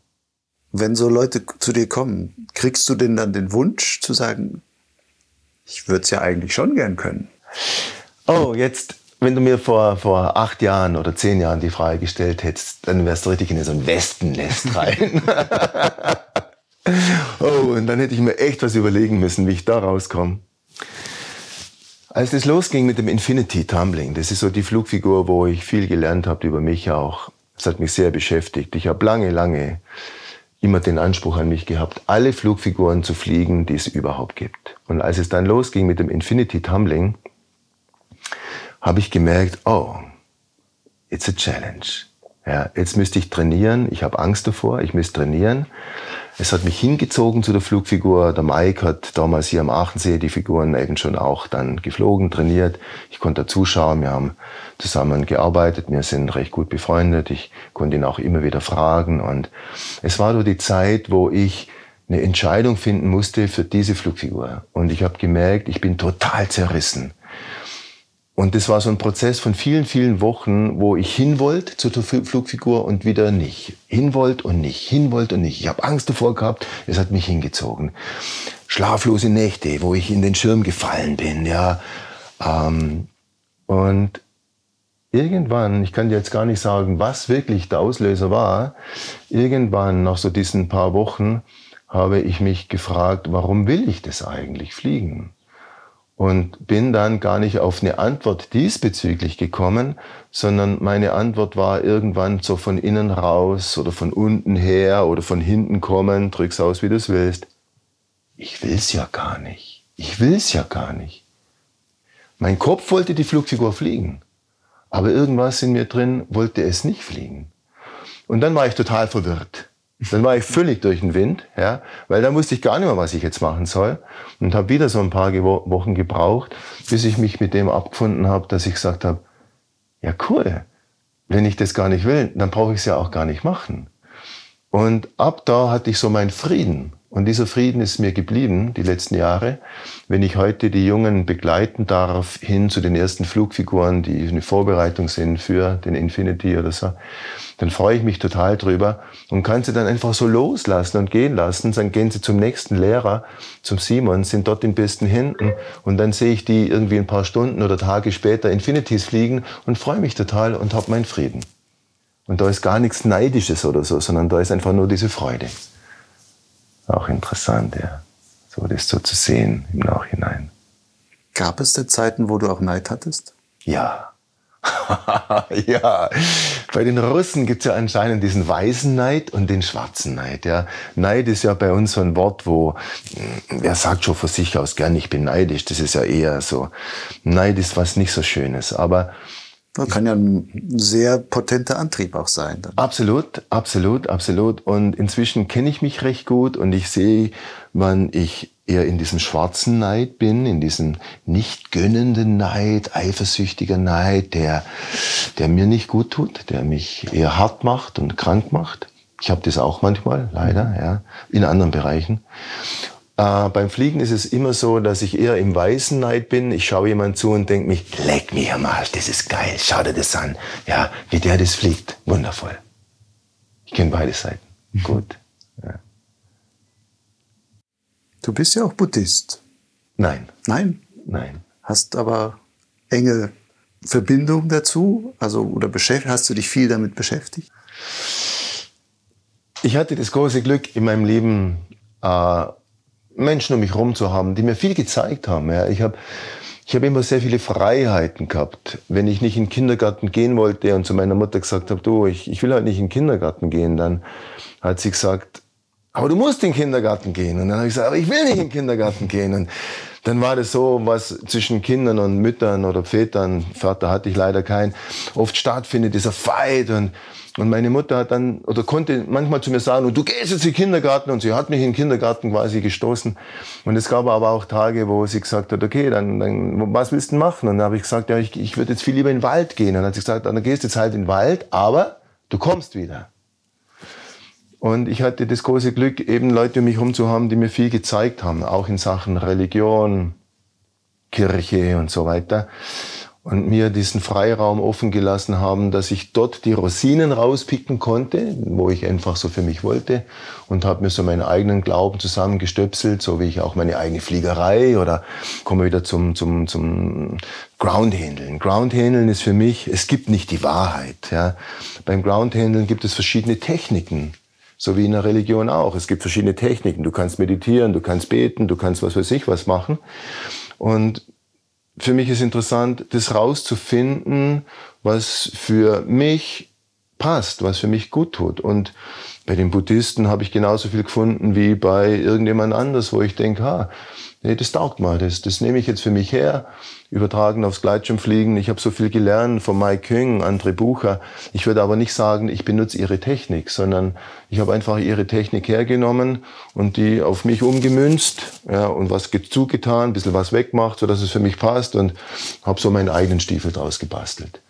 Wenn so Leute zu dir kommen, kriegst du denn dann den Wunsch zu sagen, ich würde es ja eigentlich schon gern können? Oh, jetzt, wenn du mir vor, vor acht Jahren oder zehn Jahren die Frage gestellt hättest, dann wärst du richtig in so ein Wespennest rein. Oh, und dann hätte ich mir echt was überlegen müssen, wie ich da rauskomme. Als es losging mit dem Infinity Tumbling, das ist so die Flugfigur, wo ich viel gelernt habe über mich auch. Das hat mich sehr beschäftigt. Ich habe lange, lange immer den Anspruch an mich gehabt, alle Flugfiguren zu fliegen, die es überhaupt gibt. Und als es dann losging mit dem Infinity Tumbling, habe ich gemerkt, oh, it's a challenge. Ja, jetzt müsste ich trainieren. Ich habe Angst davor. Ich müsste trainieren. Es hat mich hingezogen zu der Flugfigur. Der Mike hat damals hier am Aachensee die Figuren eben schon auch dann geflogen, trainiert. Ich konnte zuschauen. Wir haben zusammen gearbeitet. Wir sind recht gut befreundet. Ich konnte ihn auch immer wieder fragen. Und es war so die Zeit, wo ich eine Entscheidung finden musste für diese Flugfigur. Und ich habe gemerkt, ich bin total zerrissen. Und das war so ein Prozess von vielen, vielen Wochen, wo ich hin wollte zu der Flugfigur und wieder nicht. Hin wollte und nicht, hin wollte und nicht. Ich habe Angst davor gehabt, es hat mich hingezogen. Schlaflose Nächte, wo ich in den Schirm gefallen bin, ja. Ähm, und irgendwann, ich kann dir jetzt gar nicht sagen, was wirklich der Auslöser war, irgendwann nach so diesen paar Wochen habe ich mich gefragt, warum will ich das eigentlich fliegen? Und bin dann gar nicht auf eine Antwort diesbezüglich gekommen, sondern meine Antwort war irgendwann so von innen raus oder von unten her oder von hinten kommen, drück's aus, wie du es willst. Ich will's ja gar nicht. Ich will's ja gar nicht. Mein Kopf wollte die Flugfigur fliegen, aber irgendwas in mir drin wollte es nicht fliegen. Und dann war ich total verwirrt. Dann war ich völlig durch den Wind, ja, weil da wusste ich gar nicht mehr, was ich jetzt machen soll. Und habe wieder so ein paar Wochen gebraucht, bis ich mich mit dem abgefunden habe, dass ich gesagt habe, ja cool, wenn ich das gar nicht will, dann brauche ich es ja auch gar nicht machen. Und ab da hatte ich so meinen Frieden. Und dieser Frieden ist mir geblieben die letzten Jahre. Wenn ich heute die Jungen begleiten darf hin zu den ersten Flugfiguren, die eine Vorbereitung sind für den Infinity oder so, dann freue ich mich total drüber und kann sie dann einfach so loslassen und gehen lassen. Dann gehen sie zum nächsten Lehrer, zum Simon, sind dort in besten Händen und dann sehe ich die irgendwie ein paar Stunden oder Tage später Infinities fliegen und freue mich total und habe meinen Frieden. Und da ist gar nichts Neidisches oder so, sondern da ist einfach nur diese Freude auch interessant, ja. So das so zu sehen im Nachhinein. Gab es denn Zeiten, wo du auch Neid hattest? Ja. ja, bei den Russen gibt es ja anscheinend diesen weißen Neid und den schwarzen Neid. Ja. Neid ist ja bei uns so ein Wort, wo, hm, wer sagt schon von sich aus gern, ich bin neidisch. Das ist ja eher so, Neid ist was nicht so Schönes. Aber Das kann ja ein sehr potenter Antrieb auch sein. Dann. Absolut, absolut, absolut. Und inzwischen kenne ich mich recht gut und ich sehe, wann ich eher in diesem schwarzen Neid bin, in diesem nicht gönnenden Neid, eifersüchtiger Neid, der, der mir nicht gut tut, der mich eher hart macht und krank macht. Ich habe das auch manchmal, leider, ja, in anderen Bereichen. Äh, beim Fliegen ist es immer so, dass ich eher im weißen Neid bin. Ich schaue jemand zu und denke mich, leck mich am Arsch, das ist geil, schau dir das an. Ja, wie der das fliegt, wundervoll. Ich kenne beide Seiten. Mhm. Gut. Ja. Du bist ja auch Buddhist. Nein. Nein? Nein. Hast aber enge Verbindung dazu? Also, oder hast du dich viel damit beschäftigt? Ich hatte das große Glück in meinem Leben, äh, Menschen um mich herum zu haben, die mir viel gezeigt haben. Ja. Ich habe ich hab immer sehr viele Freiheiten gehabt. Wenn ich nicht in den Kindergarten gehen wollte und zu meiner Mutter gesagt habe, du, ich, ich will halt nicht in den Kindergarten gehen, dann hat sie gesagt, aber du musst in den Kindergarten gehen. Und dann habe ich gesagt, aber ich will nicht in den Kindergarten gehen. Und dann war das so, was zwischen Kindern und Müttern oder Vätern, Vater hatte ich leider keinen, oft stattfindet, dieser Fight und und meine Mutter hat dann, oder konnte manchmal zu mir sagen, du gehst jetzt in den Kindergarten. Und sie hat mich in den Kindergarten quasi gestoßen. Und es gab aber auch Tage, wo sie gesagt hat, okay, dann, dann was willst du machen? Und dann habe ich gesagt, ja, ich, ich würde jetzt viel lieber in den Wald gehen. Und dann hat sie gesagt, dann gehst du jetzt halt in den Wald, aber du kommst wieder. Und ich hatte das große Glück, eben Leute um mich herum zu haben, die mir viel gezeigt haben, auch in Sachen Religion, Kirche und so weiter und mir diesen Freiraum offen gelassen haben, dass ich dort die Rosinen rauspicken konnte, wo ich einfach so für mich wollte und habe mir so meinen eigenen Glauben zusammengestöpselt, so wie ich auch meine eigene Fliegerei oder komme wieder zum zum zum Groundhandeln. Groundhandeln ist für mich, es gibt nicht die Wahrheit, ja. Beim Groundhandeln gibt es verschiedene Techniken. So wie in der Religion auch. Es gibt verschiedene Techniken. Du kannst meditieren, du kannst beten, du kannst was weiß ich was machen. Und für mich ist interessant, das rauszufinden, was für mich passt, was für mich gut tut. Und bei den Buddhisten habe ich genauso viel gefunden wie bei irgendjemand anders, wo ich denke, ha, nee, das taugt mal, das, das nehme ich jetzt für mich her übertragen aufs Gleitschirmfliegen. Ich habe so viel gelernt von Mike Küng, André Bucher. Ich würde aber nicht sagen, ich benutze ihre Technik, sondern ich habe einfach ihre Technik hergenommen und die auf mich umgemünzt ja, und was zugetan, ein bisschen was wegmacht, so dass es für mich passt und habe so meinen eigenen Stiefel draus gebastelt.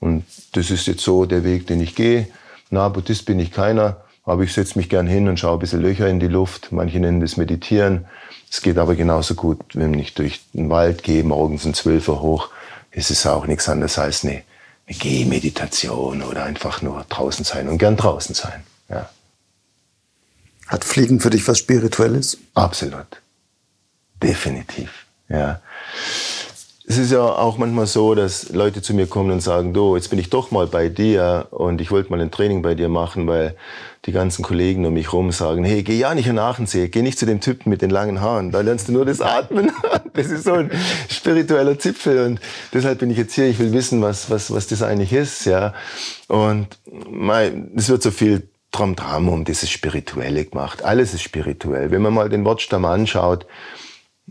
Und das ist jetzt so der Weg, den ich gehe. Na, Buddhist bin ich keiner, aber ich setze mich gern hin und schaue ein bisschen Löcher in die Luft. Manche nennen das Meditieren. Es geht aber genauso gut, wenn ich durch den Wald gehe, morgens um 12 Uhr hoch, ist es auch nichts anderes als eine, eine Gehmeditation oder einfach nur draußen sein und gern draußen sein. Ja. Hat Fliegen für dich was Spirituelles? Absolut. Definitiv. Ja. Es ist ja auch manchmal so, dass Leute zu mir kommen und sagen, du, jetzt bin ich doch mal bei dir und ich wollte mal ein Training bei dir machen, weil die ganzen Kollegen um mich rum sagen, hey, geh ja nicht an Aachensee, geh nicht zu dem Typen mit den langen Haaren, da lernst du nur das Atmen. Das ist so ein spiritueller Zipfel und deshalb bin ich jetzt hier, ich will wissen, was, was, was das eigentlich ist, ja. Und es wird so viel Tram-Tram um dieses Spirituelle gemacht. Alles ist spirituell. Wenn man mal den Wortstamm anschaut,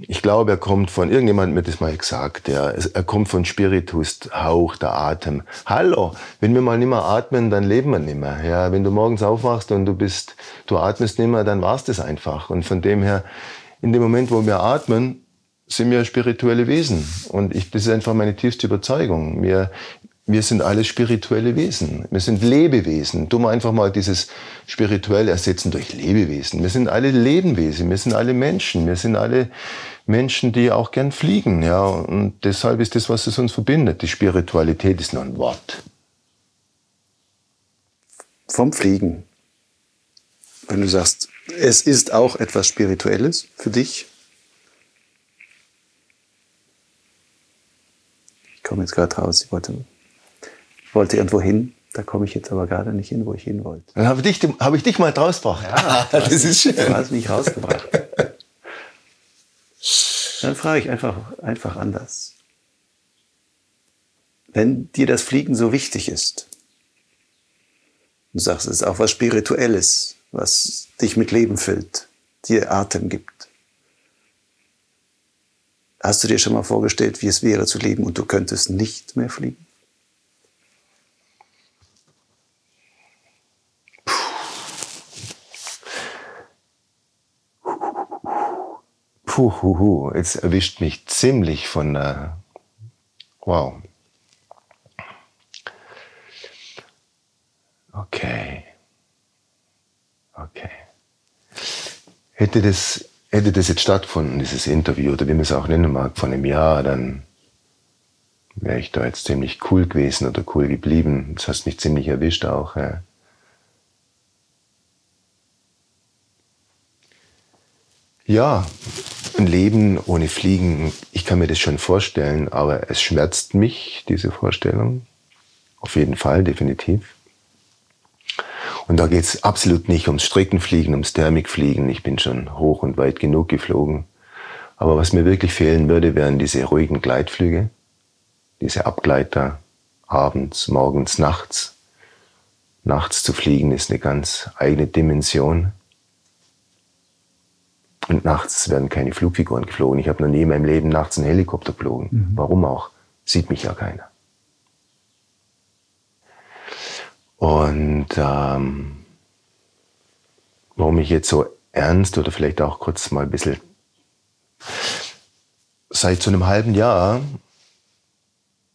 ich glaube, er kommt von, irgendjemand mir das mal gesagt, ja, er kommt von Spiritus, Hauch, der Atem. Hallo, wenn wir mal nicht mehr atmen, dann leben wir nicht mehr. Ja, wenn du morgens aufwachst und du bist, du atmest nicht mehr, dann war's das einfach. Und von dem her, in dem Moment, wo wir atmen, sind wir spirituelle Wesen. Und ich, das ist einfach meine tiefste Überzeugung. Wir, wir sind alle spirituelle Wesen. Wir sind Lebewesen. Du mal einfach mal dieses spirituell ersetzen durch Lebewesen. Wir sind alle Lebenwesen. Wir sind alle Menschen. Wir sind alle Menschen, die auch gern fliegen. Ja, und deshalb ist das, was es uns verbindet. Die Spiritualität ist nur ein Wort. Vom Fliegen. Wenn du sagst, es ist auch etwas Spirituelles für dich. Ich komme jetzt gerade raus. Ich wollte wollte irgendwo hin. Da komme ich jetzt aber gerade nicht hin, wo ich hin wollte. Dann habe ich, dich, hab ich dich mal rausgebracht. Ja, das ist schön. Du hast mich rausgebracht. Dann frage ich einfach, einfach anders. Wenn dir das Fliegen so wichtig ist, du sagst, es ist auch was Spirituelles, was dich mit Leben füllt, dir Atem gibt. Hast du dir schon mal vorgestellt, wie es wäre zu leben und du könntest nicht mehr fliegen? Puh, hu, hu, jetzt erwischt mich ziemlich von der. Wow. Okay. Okay. Hätte das, hätte das jetzt stattgefunden, dieses Interview, oder wie man es auch nennen mag, von einem Jahr, dann wäre ich da jetzt ziemlich cool gewesen oder cool geblieben. Das hast mich ziemlich erwischt auch. Ja. Ja, ein Leben ohne Fliegen, ich kann mir das schon vorstellen, aber es schmerzt mich, diese Vorstellung. Auf jeden Fall, definitiv. Und da geht es absolut nicht ums Streckenfliegen, ums Thermikfliegen. Ich bin schon hoch und weit genug geflogen. Aber was mir wirklich fehlen würde, wären diese ruhigen Gleitflüge, diese Abgleiter abends, morgens, nachts. Nachts zu fliegen ist eine ganz eigene Dimension. Und nachts werden keine Flugfiguren geflogen. Ich habe noch nie in meinem Leben nachts einen Helikopter geflogen. Mhm. Warum auch? Sieht mich ja keiner. Und ähm, warum ich jetzt so ernst oder vielleicht auch kurz mal ein bisschen seit so einem halben Jahr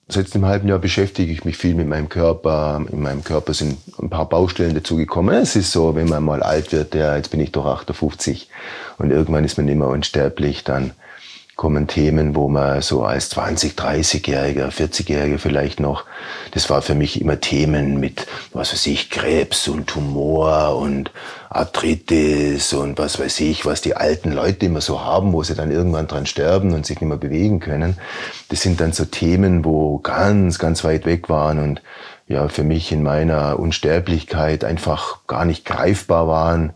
Seit einem halben Jahr beschäftige ich mich viel mit meinem Körper. In meinem Körper sind ein paar Baustellen dazugekommen. Es ist so, wenn man mal alt wird, ja, jetzt bin ich doch 58 und irgendwann ist man immer unsterblich, dann kommen Themen, wo man so als 20, 30-Jähriger, 40-Jähriger vielleicht noch, das war für mich immer Themen mit, was weiß ich, Krebs und Tumor und Arthritis und was weiß ich, was die alten Leute immer so haben, wo sie dann irgendwann dran sterben und sich nicht mehr bewegen können. Das sind dann so Themen, wo ganz, ganz weit weg waren und ja, für mich in meiner Unsterblichkeit einfach gar nicht greifbar waren.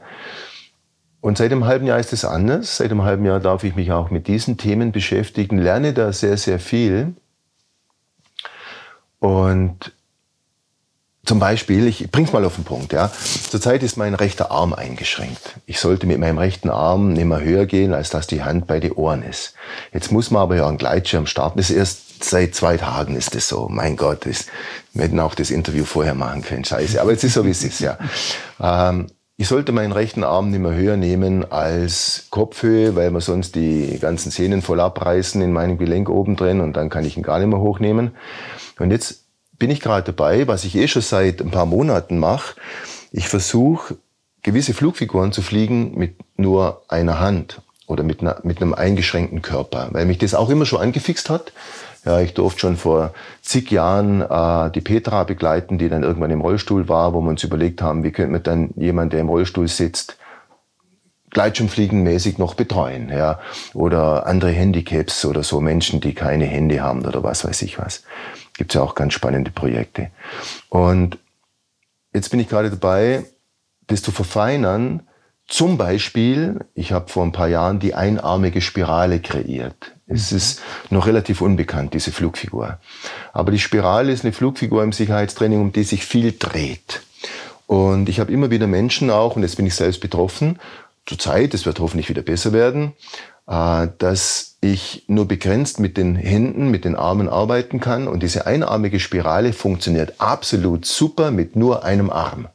Und seit einem halben Jahr ist es anders. Seit einem halben Jahr darf ich mich auch mit diesen Themen beschäftigen, lerne da sehr, sehr viel. Und zum Beispiel, ich bring's mal auf den Punkt, ja. Zurzeit ist mein rechter Arm eingeschränkt. Ich sollte mit meinem rechten Arm nicht mehr höher gehen, als dass die Hand bei den Ohren ist. Jetzt muss man aber ja einen Gleitschirm starten. Das ist erst seit zwei Tagen ist das so. Mein Gott, das, wir hätten auch das Interview vorher machen können. Scheiße. Aber jetzt ist so, wie es ist, ja. Ähm, ich sollte meinen rechten Arm nicht mehr höher nehmen als Kopfhöhe, weil wir sonst die ganzen Sehnen voll abreißen in meinem Gelenk oben drin und dann kann ich ihn gar nicht mehr hochnehmen. Und jetzt bin ich gerade dabei, was ich eh schon seit ein paar Monaten mache. Ich versuche, gewisse Flugfiguren zu fliegen mit nur einer Hand oder mit, einer, mit einem eingeschränkten Körper, weil mich das auch immer schon angefixt hat. Ja, ich durfte schon vor zig Jahren äh, die Petra begleiten, die dann irgendwann im Rollstuhl war, wo wir uns überlegt haben, wie könnte man dann jemand, der im Rollstuhl sitzt, Gleitschirmfliegenmäßig noch betreuen, ja, oder andere Handicaps oder so Menschen, die keine Hände haben oder was weiß ich was. Gibt's ja auch ganz spannende Projekte. Und jetzt bin ich gerade dabei, das zu verfeinern. Zum Beispiel, ich habe vor ein paar Jahren die einarmige Spirale kreiert. Es ist noch relativ unbekannt, diese Flugfigur. Aber die Spirale ist eine Flugfigur im Sicherheitstraining, um die sich viel dreht. Und ich habe immer wieder Menschen auch, und jetzt bin ich selbst betroffen, zur Zeit, es wird hoffentlich wieder besser werden, äh, dass ich nur begrenzt mit den Händen, mit den Armen arbeiten kann. Und diese einarmige Spirale funktioniert absolut super mit nur einem Arm.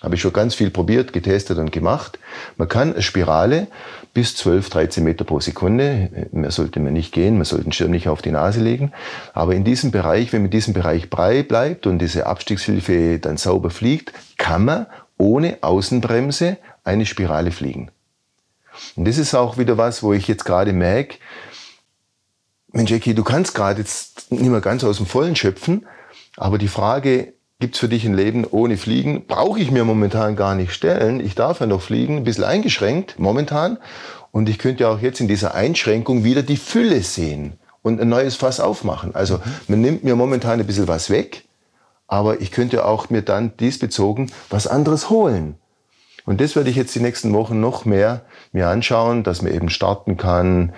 Habe ich schon ganz viel probiert, getestet und gemacht. Man kann eine Spirale bis 12, 13 Meter pro Sekunde, mehr sollte man nicht gehen, man sollte den Schirm nicht auf die Nase legen. Aber in diesem Bereich, wenn man in diesem Bereich brei bleibt und diese Abstiegshilfe dann sauber fliegt, kann man ohne Außenbremse eine Spirale fliegen. Und das ist auch wieder was, wo ich jetzt gerade merke, Mensch, Eki, du kannst gerade jetzt nicht mehr ganz aus dem Vollen schöpfen, aber die Frage, Gibt es für dich ein Leben ohne Fliegen? Brauche ich mir momentan gar nicht stellen. Ich darf ja noch fliegen, ein bisschen eingeschränkt momentan. Und ich könnte ja auch jetzt in dieser Einschränkung wieder die Fülle sehen und ein neues Fass aufmachen. Also man nimmt mir momentan ein bisschen was weg, aber ich könnte auch mir dann diesbezogen was anderes holen. Und das werde ich jetzt die nächsten Wochen noch mehr mir anschauen, dass man eben starten kann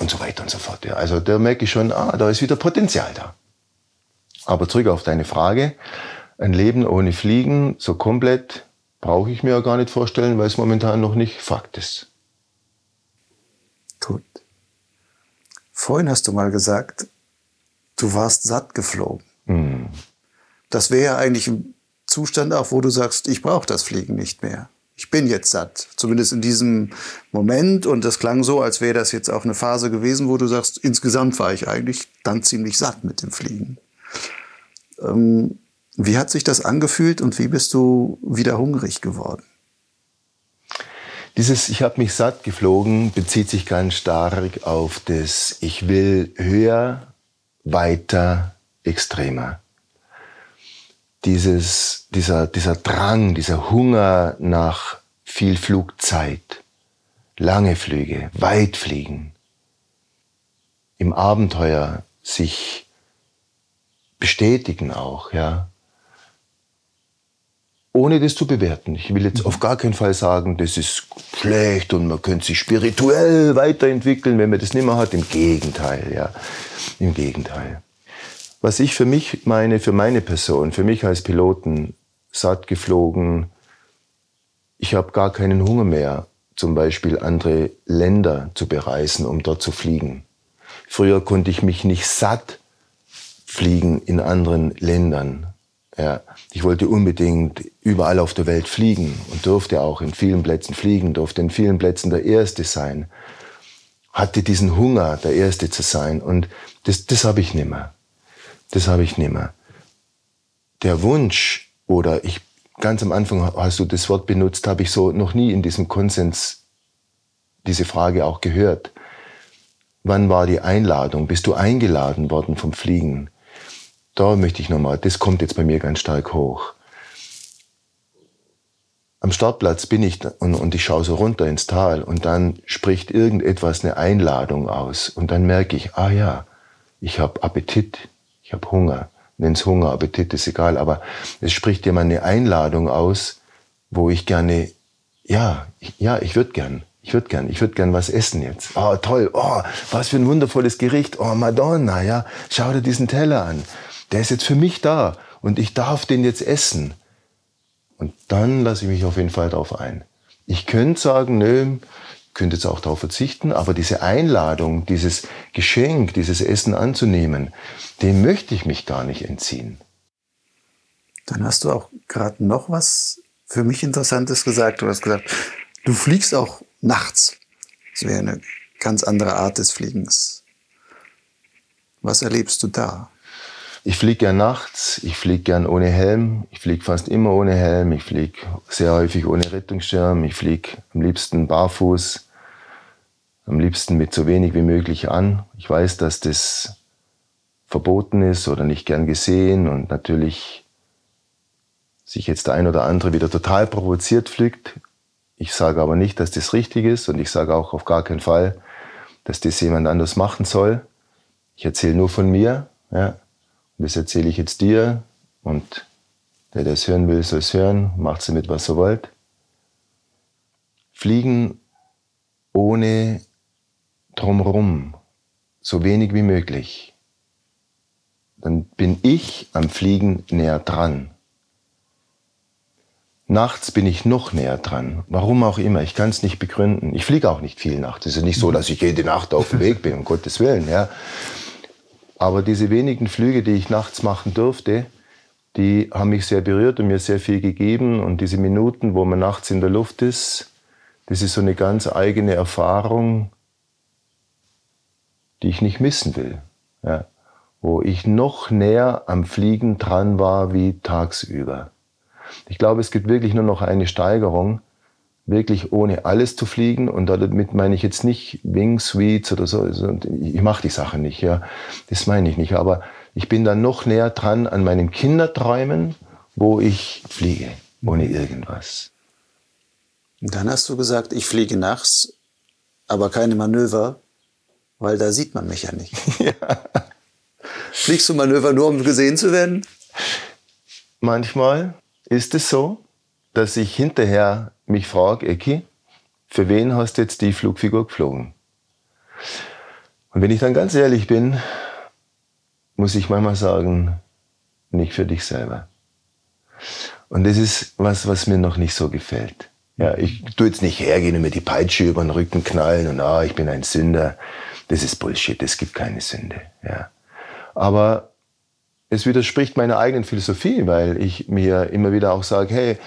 und so weiter und so fort. Ja. Also da merke ich schon, ah, da ist wieder Potenzial da. Aber zurück auf deine Frage. Ein Leben ohne Fliegen, so komplett, brauche ich mir ja gar nicht vorstellen, weil es momentan noch nicht Fakt ist. Gut. Vorhin hast du mal gesagt, du warst satt geflogen. Mm. Das wäre ja eigentlich ein Zustand auch, wo du sagst, ich brauche das Fliegen nicht mehr. ich bin jetzt satt. Zumindest in diesem Moment. Und das klang so, als wäre das jetzt auch eine Phase gewesen, wo du sagst, insgesamt war ich eigentlich dann ziemlich satt mit dem Fliegen. Ähm, wie hat sich das angefühlt und wie bist du wieder hungrig geworden? Dieses Ich habe mich satt geflogen bezieht sich ganz stark auf das Ich will höher, weiter, extremer. Dieses, dieser, dieser Drang, dieser Hunger nach viel Flugzeit, lange Flüge, weit fliegen, im Abenteuer sich bestätigen auch, ja ohne das zu bewerten. Ich will jetzt mhm. auf gar keinen Fall sagen, das ist schlecht und man könnte sich spirituell weiterentwickeln, wenn man das nicht mehr hat. Im Gegenteil, ja. Im Gegenteil. Was ich für mich meine, für meine Person, für mich als Piloten, satt geflogen, ich habe gar keinen Hunger mehr, zum Beispiel andere Länder zu bereisen, um dort zu fliegen. Früher konnte ich mich nicht satt fliegen in anderen Ländern. Ja, ich wollte unbedingt überall auf der Welt fliegen und durfte auch in vielen Plätzen fliegen, durfte in vielen Plätzen der Erste sein. Hatte diesen Hunger, der Erste zu sein. Und das, das habe ich nimmer. Das habe ich nimmer. Der Wunsch oder ich, ganz am Anfang hast du das Wort benutzt, habe ich so noch nie in diesem Konsens diese Frage auch gehört. Wann war die Einladung? Bist du eingeladen worden vom Fliegen? Da möchte ich nochmal, das kommt jetzt bei mir ganz stark hoch. Am Startplatz bin ich und, und ich schaue so runter ins Tal und dann spricht irgendetwas eine Einladung aus und dann merke ich, ah ja, ich habe Appetit, ich habe Hunger. Nenn's Hunger, Appetit ist egal, aber es spricht mal eine Einladung aus, wo ich gerne, ja, ich, ja, ich würde gern, ich würde gern, ich würde gern was essen jetzt. Oh, toll, oh, was für ein wundervolles Gericht, oh, Madonna, ja, schau dir diesen Teller an der ist jetzt für mich da und ich darf den jetzt essen. Und dann lasse ich mich auf jeden Fall darauf ein. Ich könnte sagen, nö, könnte jetzt auch darauf verzichten, aber diese Einladung, dieses Geschenk, dieses Essen anzunehmen, dem möchte ich mich gar nicht entziehen. Dann hast du auch gerade noch was für mich Interessantes gesagt. Du hast gesagt, du fliegst auch nachts. Das wäre eine ganz andere Art des Fliegens. Was erlebst du da? Ich fliege gern nachts, ich fliege gern ohne Helm, ich fliege fast immer ohne Helm, ich fliege sehr häufig ohne Rettungsschirm, ich fliege am liebsten barfuß, am liebsten mit so wenig wie möglich an. Ich weiß, dass das verboten ist oder nicht gern gesehen und natürlich sich jetzt der ein oder andere wieder total provoziert fliegt. Ich sage aber nicht, dass das richtig ist und ich sage auch auf gar keinen Fall, dass das jemand anders machen soll. Ich erzähle nur von mir. Ja. Das erzähle ich jetzt dir und der das hören will, soll es hören. Macht damit, was ihr wollt. Fliegen ohne drumherum, so wenig wie möglich. Dann bin ich am Fliegen näher dran. Nachts bin ich noch näher dran. Warum auch immer. Ich kann es nicht begründen. Ich fliege auch nicht viel nachts. Es ist nicht so, dass ich jede Nacht auf dem Weg bin, um Gottes Willen. Ja. Aber diese wenigen Flüge, die ich nachts machen durfte, die haben mich sehr berührt und mir sehr viel gegeben. Und diese Minuten, wo man nachts in der Luft ist, das ist so eine ganz eigene Erfahrung, die ich nicht missen will. Ja. Wo ich noch näher am Fliegen dran war wie tagsüber. Ich glaube, es gibt wirklich nur noch eine Steigerung wirklich ohne alles zu fliegen. Und damit meine ich jetzt nicht Wing Suites oder so. Ich mache die Sache nicht, ja. Das meine ich nicht. Aber ich bin dann noch näher dran an meinen Kinderträumen, wo ich fliege, ohne irgendwas. Dann hast du gesagt, ich fliege nachts, aber keine Manöver, weil da sieht man mich ja nicht. ja. Fliegst du Manöver nur, um gesehen zu werden? Manchmal ist es so, dass ich hinterher mich frage, Ecki, für wen hast du jetzt die Flugfigur geflogen? Und wenn ich dann ganz ehrlich bin, muss ich manchmal sagen, nicht für dich selber. Und das ist was, was mir noch nicht so gefällt. Ja, ich tue jetzt nicht hergehen und mir die Peitsche über den Rücken knallen und ah, ich bin ein Sünder. Das ist Bullshit, es gibt keine Sünde. Ja. Aber es widerspricht meiner eigenen Philosophie, weil ich mir immer wieder auch sage, hey,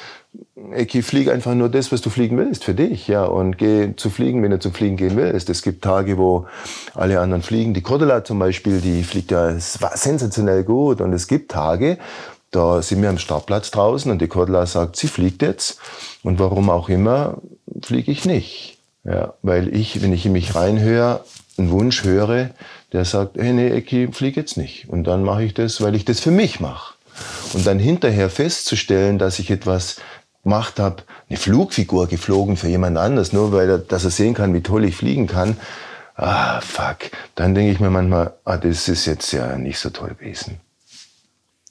Eki, flieg einfach nur das, was du fliegen willst, für dich, ja, und geh zu fliegen, wenn du zum Fliegen gehen willst. Es gibt Tage, wo alle anderen fliegen. Die Cordula zum Beispiel, die fliegt ja sensationell gut. Und es gibt Tage, da sind wir am Startplatz draußen und die Cordula sagt, sie fliegt jetzt. Und warum auch immer, fliege ich nicht. Ja, weil ich, wenn ich in mich reinhöre, einen Wunsch höre, der sagt, hey, nee, Eki, flieg jetzt nicht. Und dann mache ich das, weil ich das für mich mache. Und dann hinterher festzustellen, dass ich etwas gemacht habe, eine Flugfigur geflogen für jemand anders, nur weil er, dass er sehen kann, wie toll ich fliegen kann. Ah, fuck. Dann denke ich mir manchmal, ah, das ist jetzt ja nicht so toll gewesen.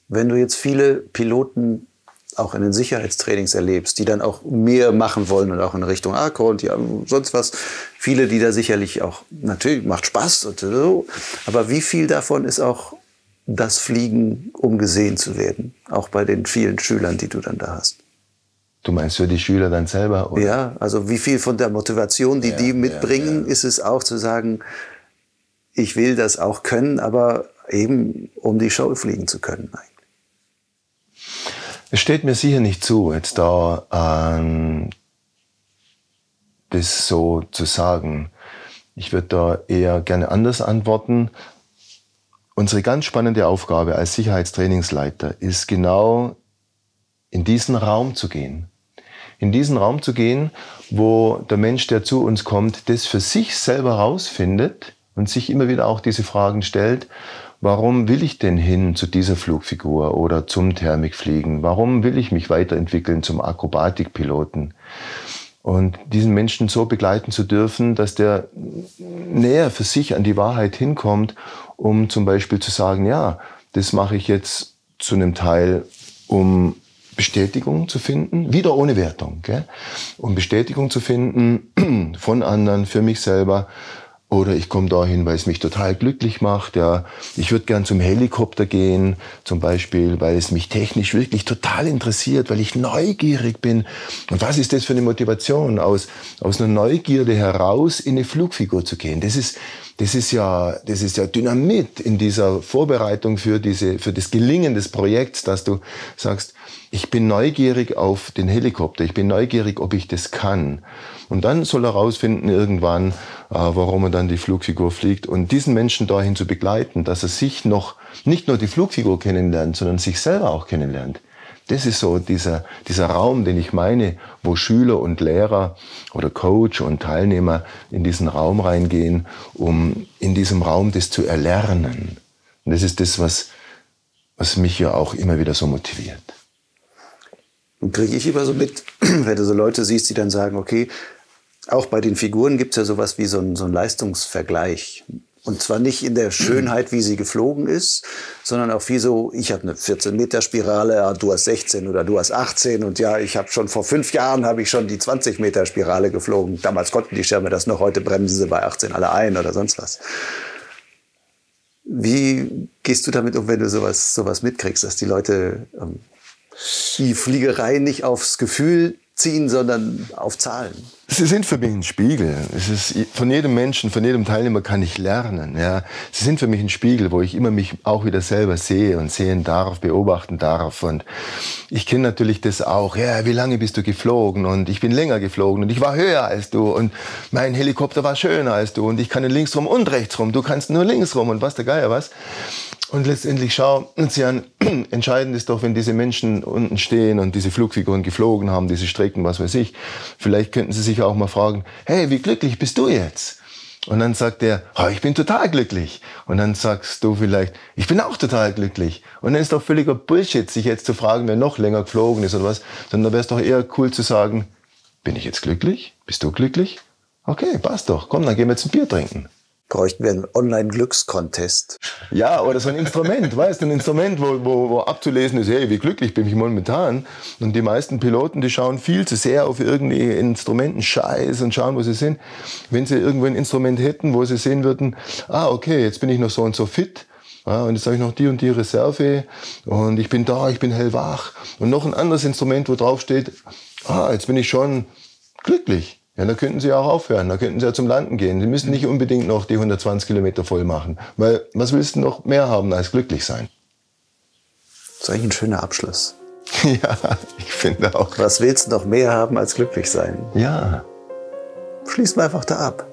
Wenn du jetzt viele Piloten auch in den Sicherheitstrainings erlebst, die dann auch mehr machen wollen und auch in Richtung Arco und ja, sonst was. Viele, die da sicherlich auch, natürlich macht Spaß und so. Aber wie viel davon ist auch das Fliegen, um gesehen zu werden? Auch bei den vielen Schülern, die du dann da hast. Du meinst für die Schüler dann selber? Oder? Ja, also wie viel von der Motivation, die ja, die mitbringen, ja, ja. ist es auch zu sagen, ich will das auch können, aber eben um die Show fliegen zu können. Eigentlich. Es steht mir sicher nicht zu, jetzt da ähm, das so zu sagen. Ich würde da eher gerne anders antworten. Unsere ganz spannende Aufgabe als Sicherheitstrainingsleiter ist genau in diesen Raum zu gehen. In diesen Raum zu gehen, wo der Mensch, der zu uns kommt, das für sich selber rausfindet und sich immer wieder auch diese Fragen stellt Warum will ich denn hin zu dieser Flugfigur oder zum Thermikfliegen? Warum will ich mich weiterentwickeln zum Akrobatikpiloten? Und diesen Menschen so begleiten zu dürfen, dass der näher für sich an die Wahrheit hinkommt, um zum Beispiel zu sagen, ja, das mache ich jetzt zu einem Teil, um Bestätigung zu finden, wieder ohne Wertung, gell? um Bestätigung zu finden von anderen, für mich selber, oder ich komme dahin, weil es mich total glücklich macht. Ja, ich würde gern zum Helikopter gehen, zum Beispiel, weil es mich technisch wirklich total interessiert, weil ich neugierig bin. Und was ist das für eine Motivation, aus aus einer Neugierde heraus in eine Flugfigur zu gehen? Das ist das ist ja, das ist ja Dynamit in dieser Vorbereitung für diese, für das Gelingen des Projekts, dass du sagst, ich bin neugierig auf den Helikopter, ich bin neugierig, ob ich das kann. Und dann soll er rausfinden irgendwann, äh, warum er dann die Flugfigur fliegt. Und diesen Menschen dahin zu begleiten, dass er sich noch nicht nur die Flugfigur kennenlernt, sondern sich selber auch kennenlernt. Das ist so dieser, dieser Raum, den ich meine, wo Schüler und Lehrer oder Coach und Teilnehmer in diesen Raum reingehen, um in diesem Raum das zu erlernen. Und das ist das, was, was mich ja auch immer wieder so motiviert. Und kriege ich immer so mit, wenn du so Leute siehst, die dann sagen, okay, auch bei den Figuren gibt es ja sowas wie so einen, so einen Leistungsvergleich. Und zwar nicht in der Schönheit, wie sie geflogen ist, sondern auch wie so, ich habe eine 14-Meter-Spirale, ja, du hast 16 oder du hast 18 und ja, ich habe schon vor fünf Jahren habe ich schon die 20-Meter-Spirale geflogen. Damals konnten die Schirme das noch, heute bremsen sie bei 18 alle ein oder sonst was. Wie gehst du damit um, wenn du sowas, sowas mitkriegst, dass die Leute ähm, die Fliegerei nicht aufs Gefühl ziehen, sondern auf Zahlen. Sie sind für mich ein Spiegel. Es ist, von jedem Menschen, von jedem Teilnehmer kann ich lernen. Ja. Sie sind für mich ein Spiegel, wo ich immer mich auch wieder selber sehe und sehen darf, beobachten darf. Und ich kenne natürlich das auch. Ja, wie lange bist du geflogen? Und ich bin länger geflogen und ich war höher als du und mein Helikopter war schöner als du und ich kann links rum und rechts rum. Du kannst nur links rum und was der Geier was. Und letztendlich schau uns an, entscheidend ist doch, wenn diese Menschen unten stehen und diese Flugfiguren geflogen haben, diese Strecken, was weiß ich, vielleicht könnten sie sich auch mal fragen, hey, wie glücklich bist du jetzt? Und dann sagt er, oh, ich bin total glücklich. Und dann sagst du vielleicht, ich bin auch total glücklich. Und dann ist doch völliger Bullshit, sich jetzt zu fragen, wer noch länger geflogen ist oder was, sondern da wäre es doch eher cool zu sagen, bin ich jetzt glücklich? Bist du glücklich? Okay, passt doch. Komm, dann gehen wir jetzt ein Bier trinken bräuchten wir einen Online-Glückskontest. Ja, oder so ein Instrument, weißt du, ein Instrument, wo, wo, wo abzulesen ist, hey, wie glücklich bin ich momentan. Und die meisten Piloten, die schauen viel zu sehr auf irgendeine Instrumenten Scheiß und schauen, wo sie sind. Wenn sie irgendwo ein Instrument hätten, wo sie sehen würden, ah, okay, jetzt bin ich noch so und so fit. Ja, und jetzt habe ich noch die und die Reserve und ich bin da, ich bin hellwach. Und noch ein anderes Instrument, wo drauf steht, ah, jetzt bin ich schon glücklich. Ja, da könnten Sie auch aufhören, da könnten Sie ja zum Landen gehen. Sie müssen nicht unbedingt noch die 120 Kilometer voll machen, weil was willst du noch mehr haben als glücklich sein? Das ist eigentlich ein schöner Abschluss. Ja, ich finde auch. Was willst du noch mehr haben als glücklich sein? Ja. Schließen wir einfach da ab.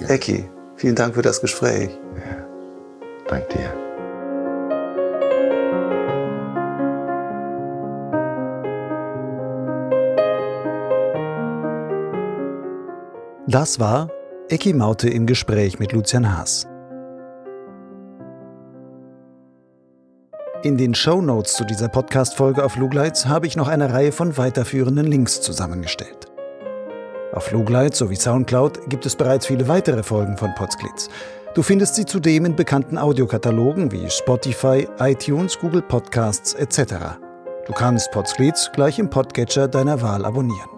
Ja. Ecki, vielen Dank für das Gespräch. Ja. Dank dir. Das war Ecki Maute im Gespräch mit Lucian Haas. In den Show Notes zu dieser Podcast-Folge auf Lugleitz habe ich noch eine Reihe von weiterführenden Links zusammengestellt. Auf Lugleitz sowie Soundcloud gibt es bereits viele weitere Folgen von Podsglitz. Du findest sie zudem in bekannten Audiokatalogen wie Spotify, iTunes, Google Podcasts etc. Du kannst Podsglitz gleich im Podcatcher deiner Wahl abonnieren.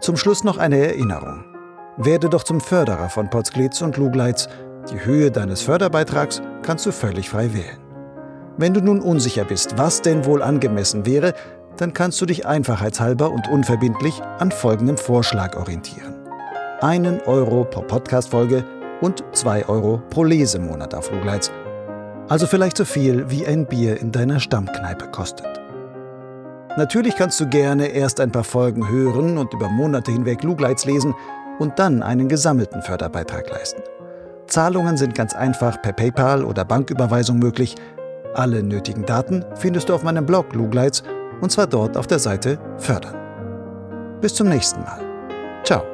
Zum Schluss noch eine Erinnerung. Werde doch zum Förderer von Potsglitz und Lugleitz. Die Höhe deines Förderbeitrags kannst du völlig frei wählen. Wenn du nun unsicher bist, was denn wohl angemessen wäre, dann kannst du dich einfachheitshalber und unverbindlich an folgendem Vorschlag orientieren. Einen Euro pro Podcastfolge und zwei Euro pro Lesemonat auf Lugleitz. Also vielleicht so viel, wie ein Bier in deiner Stammkneipe kostet. Natürlich kannst du gerne erst ein paar Folgen hören und über Monate hinweg Lugleitz lesen, und dann einen gesammelten Förderbeitrag leisten. Zahlungen sind ganz einfach per PayPal oder Banküberweisung möglich. Alle nötigen Daten findest du auf meinem Blog Lugleitz und zwar dort auf der Seite Fördern. Bis zum nächsten Mal. Ciao.